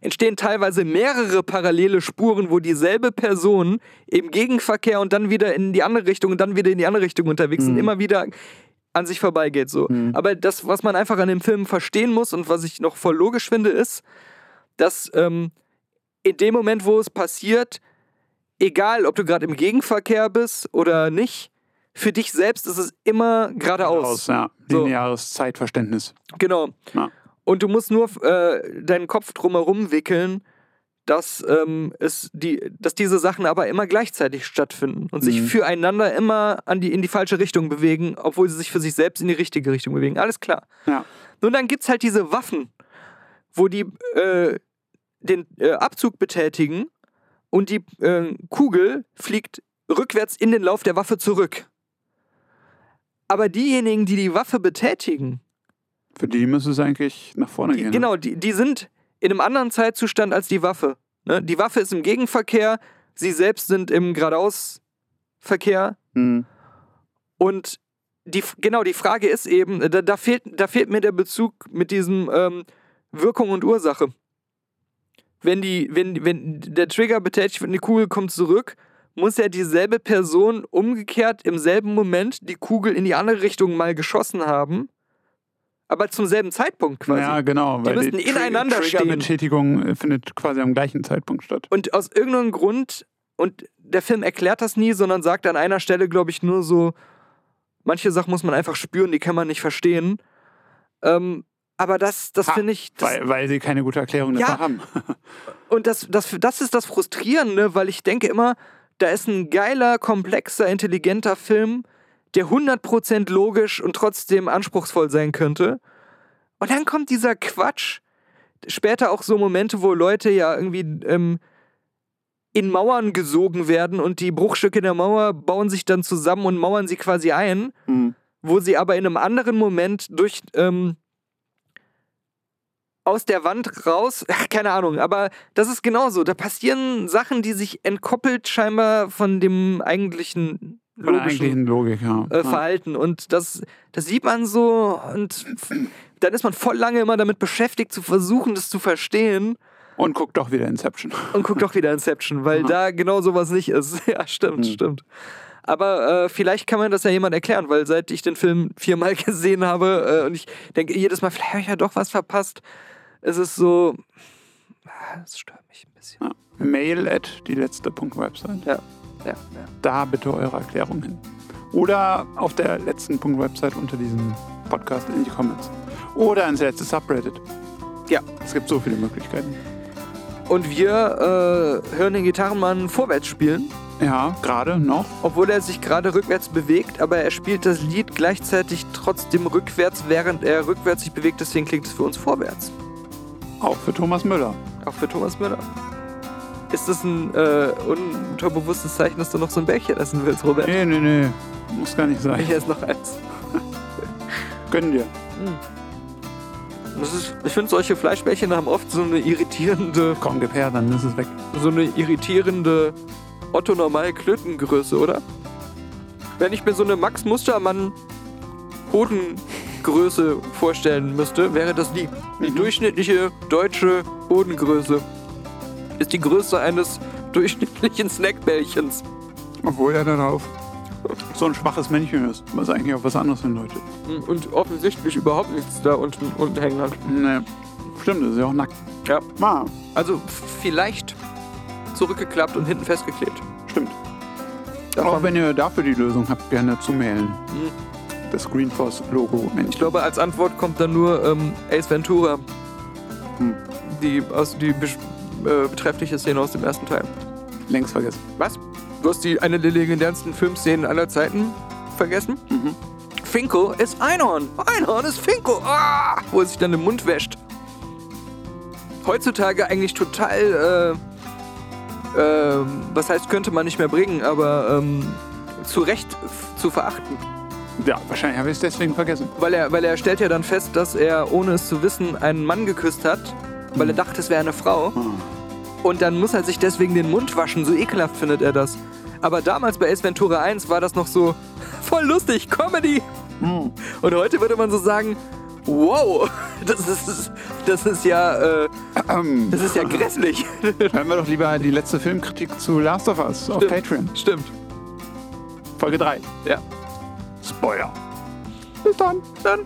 entstehen teilweise mehrere parallele Spuren, wo dieselbe Person im Gegenverkehr und dann wieder in die andere Richtung und dann wieder in die andere Richtung unterwegs sind, Mhm. immer wieder an sich vorbeigeht. So. Mhm. Aber das, was man einfach an dem Film verstehen muss und was ich noch voll logisch finde, ist, dass ähm, in dem Moment, wo es passiert, egal ob du gerade im Gegenverkehr bist oder nicht, für dich selbst ist es immer geradeaus. Aus, ja. So. Lineares Zeitverständnis. Genau. Ja. Und du musst nur äh, deinen Kopf drumherum wickeln, dass, ähm, es die, dass diese Sachen aber immer gleichzeitig stattfinden und sich Mhm. füreinander immer an die, in die falsche Richtung bewegen, obwohl sie sich für sich selbst in die richtige Richtung bewegen. Alles klar. Ja. Nun, dann gibt es halt diese Waffen, wo die äh, den äh, Abzug betätigen und die äh, Kugel fliegt rückwärts in den Lauf der Waffe zurück. Aber diejenigen, die die Waffe betätigen, Für die müsste es eigentlich nach vorne die, gehen. ne? genau, die, die sind in einem anderen Zeitzustand als die Waffe. Ne? Die Waffe ist im Gegenverkehr, sie selbst sind im Geradeausverkehr Mhm. und die, genau, die Frage ist eben, da, da, fehlt, da fehlt mir der Bezug mit diesem ähm, Wirkung und Ursache. Wenn, die, wenn, wenn der Trigger betätigt wird und die Kugel kommt zurück, muss ja dieselbe Person umgekehrt im selben Moment die Kugel in die andere Richtung mal geschossen haben, aber zum selben Zeitpunkt quasi. Ja, genau. weil müssten die ineinander Tri- stehen. Triggerbetätigung äh, findet quasi am gleichen Zeitpunkt statt. Und aus irgendeinem Grund, und der Film erklärt das nie, sondern sagt an einer Stelle, glaube ich, nur so, manche Sachen muss man einfach spüren, die kann man nicht verstehen. Ähm, Aber das, das finde ich. Das, Weil, weil sie keine gute Erklärung dafür Ja. haben. <laughs> Und das, das, das ist das Frustrierende, weil ich denke immer, da ist ein geiler, komplexer, intelligenter Film, der 100% logisch und trotzdem anspruchsvoll sein könnte. Und dann kommt dieser Quatsch. Später auch so Momente, wo Leute ja irgendwie ähm, in Mauern gesogen werden und die Bruchstücke der Mauer bauen sich dann zusammen und mauern sie quasi ein Hm. wo sie aber in einem anderen Moment durch ähm, aus der Wand raus, <laughs> ach, keine Ahnung, aber das ist genauso. Da passieren Sachen, die sich entkoppelt scheinbar von dem eigentlichen logischen Logik, ja. äh, ja. Verhalten. Und das, das sieht man so und dann ist man voll lange immer damit beschäftigt, zu versuchen, das zu verstehen Und guckt doch wieder Inception. und guckt doch wieder Inception, weil <laughs> Aha. da genau sowas nicht ist. <laughs> Ja, stimmt, Hm. stimmt. Aber äh, vielleicht kann man das ja jemand erklären, weil seit ich den Film viermal <laughs> gesehen habe äh, und ich denke jedes Mal, vielleicht habe ich ja doch was verpasst, es ist so, ah, es stört mich ein bisschen. Ja. Mail at die letzte Punkt Website. Ja, ja, ja. Da bitte eure Erklärung hin. Oder auf der letzten Punkt Website unter diesem Podcast in die Comments. Oder ins letzte Subreddit. Ja. Es gibt so viele Möglichkeiten. Und wir äh, hören den Gitarrenmann vorwärts spielen, Ja, gerade noch. obwohl er sich gerade rückwärts bewegt, aber er spielt das Lied gleichzeitig trotzdem rückwärts, während er rückwärts sich bewegt, deswegen klingt es für uns vorwärts. Auch für Thomas Müller. Auch für Thomas Müller. Ist das ein äh, unterbewusstes Zeichen, dass du noch so ein Bällchen essen willst, Robert? Nee, nee, nee. Muss gar nicht sein. Ich esse noch eins. <laughs> Gönn dir. Das ist, ich finde, solche Fleischbällchen haben oft so eine irritierende, Komm, gib her, dann ist es weg. so eine irritierende Otto Normal Klötengröße, oder? Wenn ich mir so eine Max Mustermann Hodengröße vorstellen müsste, wäre das die, die Mhm. durchschnittliche deutsche Hodengröße. Ist die Größe eines durchschnittlichen Snackbällchens. Obwohl er darauf so ein schwaches Männchen ist, was eigentlich auf was anderes hindeutet. Und offensichtlich überhaupt nichts da unten, unten hängen hat. Nee. Stimmt, das ist ja auch nackt. Ja. Ah, Also vielleicht zurückgeklappt und hinten festgeklebt. stimmt. Das Auch wenn ihr dafür die Lösung habt, gerne zumailen. Mhm. Das Greenforce-Logo. Ich glaube, als Antwort kommt dann nur ähm, Ace Ventura. Hm. Die, aus, die äh, betreffliche Szene aus dem ersten Teil. längst vergessen. Was? Du hast die, eine der legendärsten Filmszenen aller Zeiten vergessen? Mhm. Finko ist Einhorn. Einhorn ist Finko. Ah! Wo er sich dann den Mund wäscht. Heutzutage eigentlich total, äh, ähm, was heißt, könnte man nicht mehr bringen, aber ähm, zu Recht zu verachten. Ja, wahrscheinlich habe ich es deswegen vergessen. Weil er, weil er stellt ja dann fest, dass er, ohne es zu wissen, einen Mann geküsst hat, weil er dachte, es wäre eine Frau. Ah. Und dann muss er sich deswegen den Mund waschen. So ekelhaft findet er das. Aber damals bei Ace Ventura 1 war das noch so <laughs> voll lustig, Comedy. Hm. Und heute würde man so sagen, wow, <laughs> das ist, das ist ja, äh, das ist ja grässlich. <laughs> hören wir doch lieber die letzte Filmkritik zu Last of Us auf Stimmt. Patreon. Stimmt. Folge 3. Ja. Spoiler. Bis dann. Dann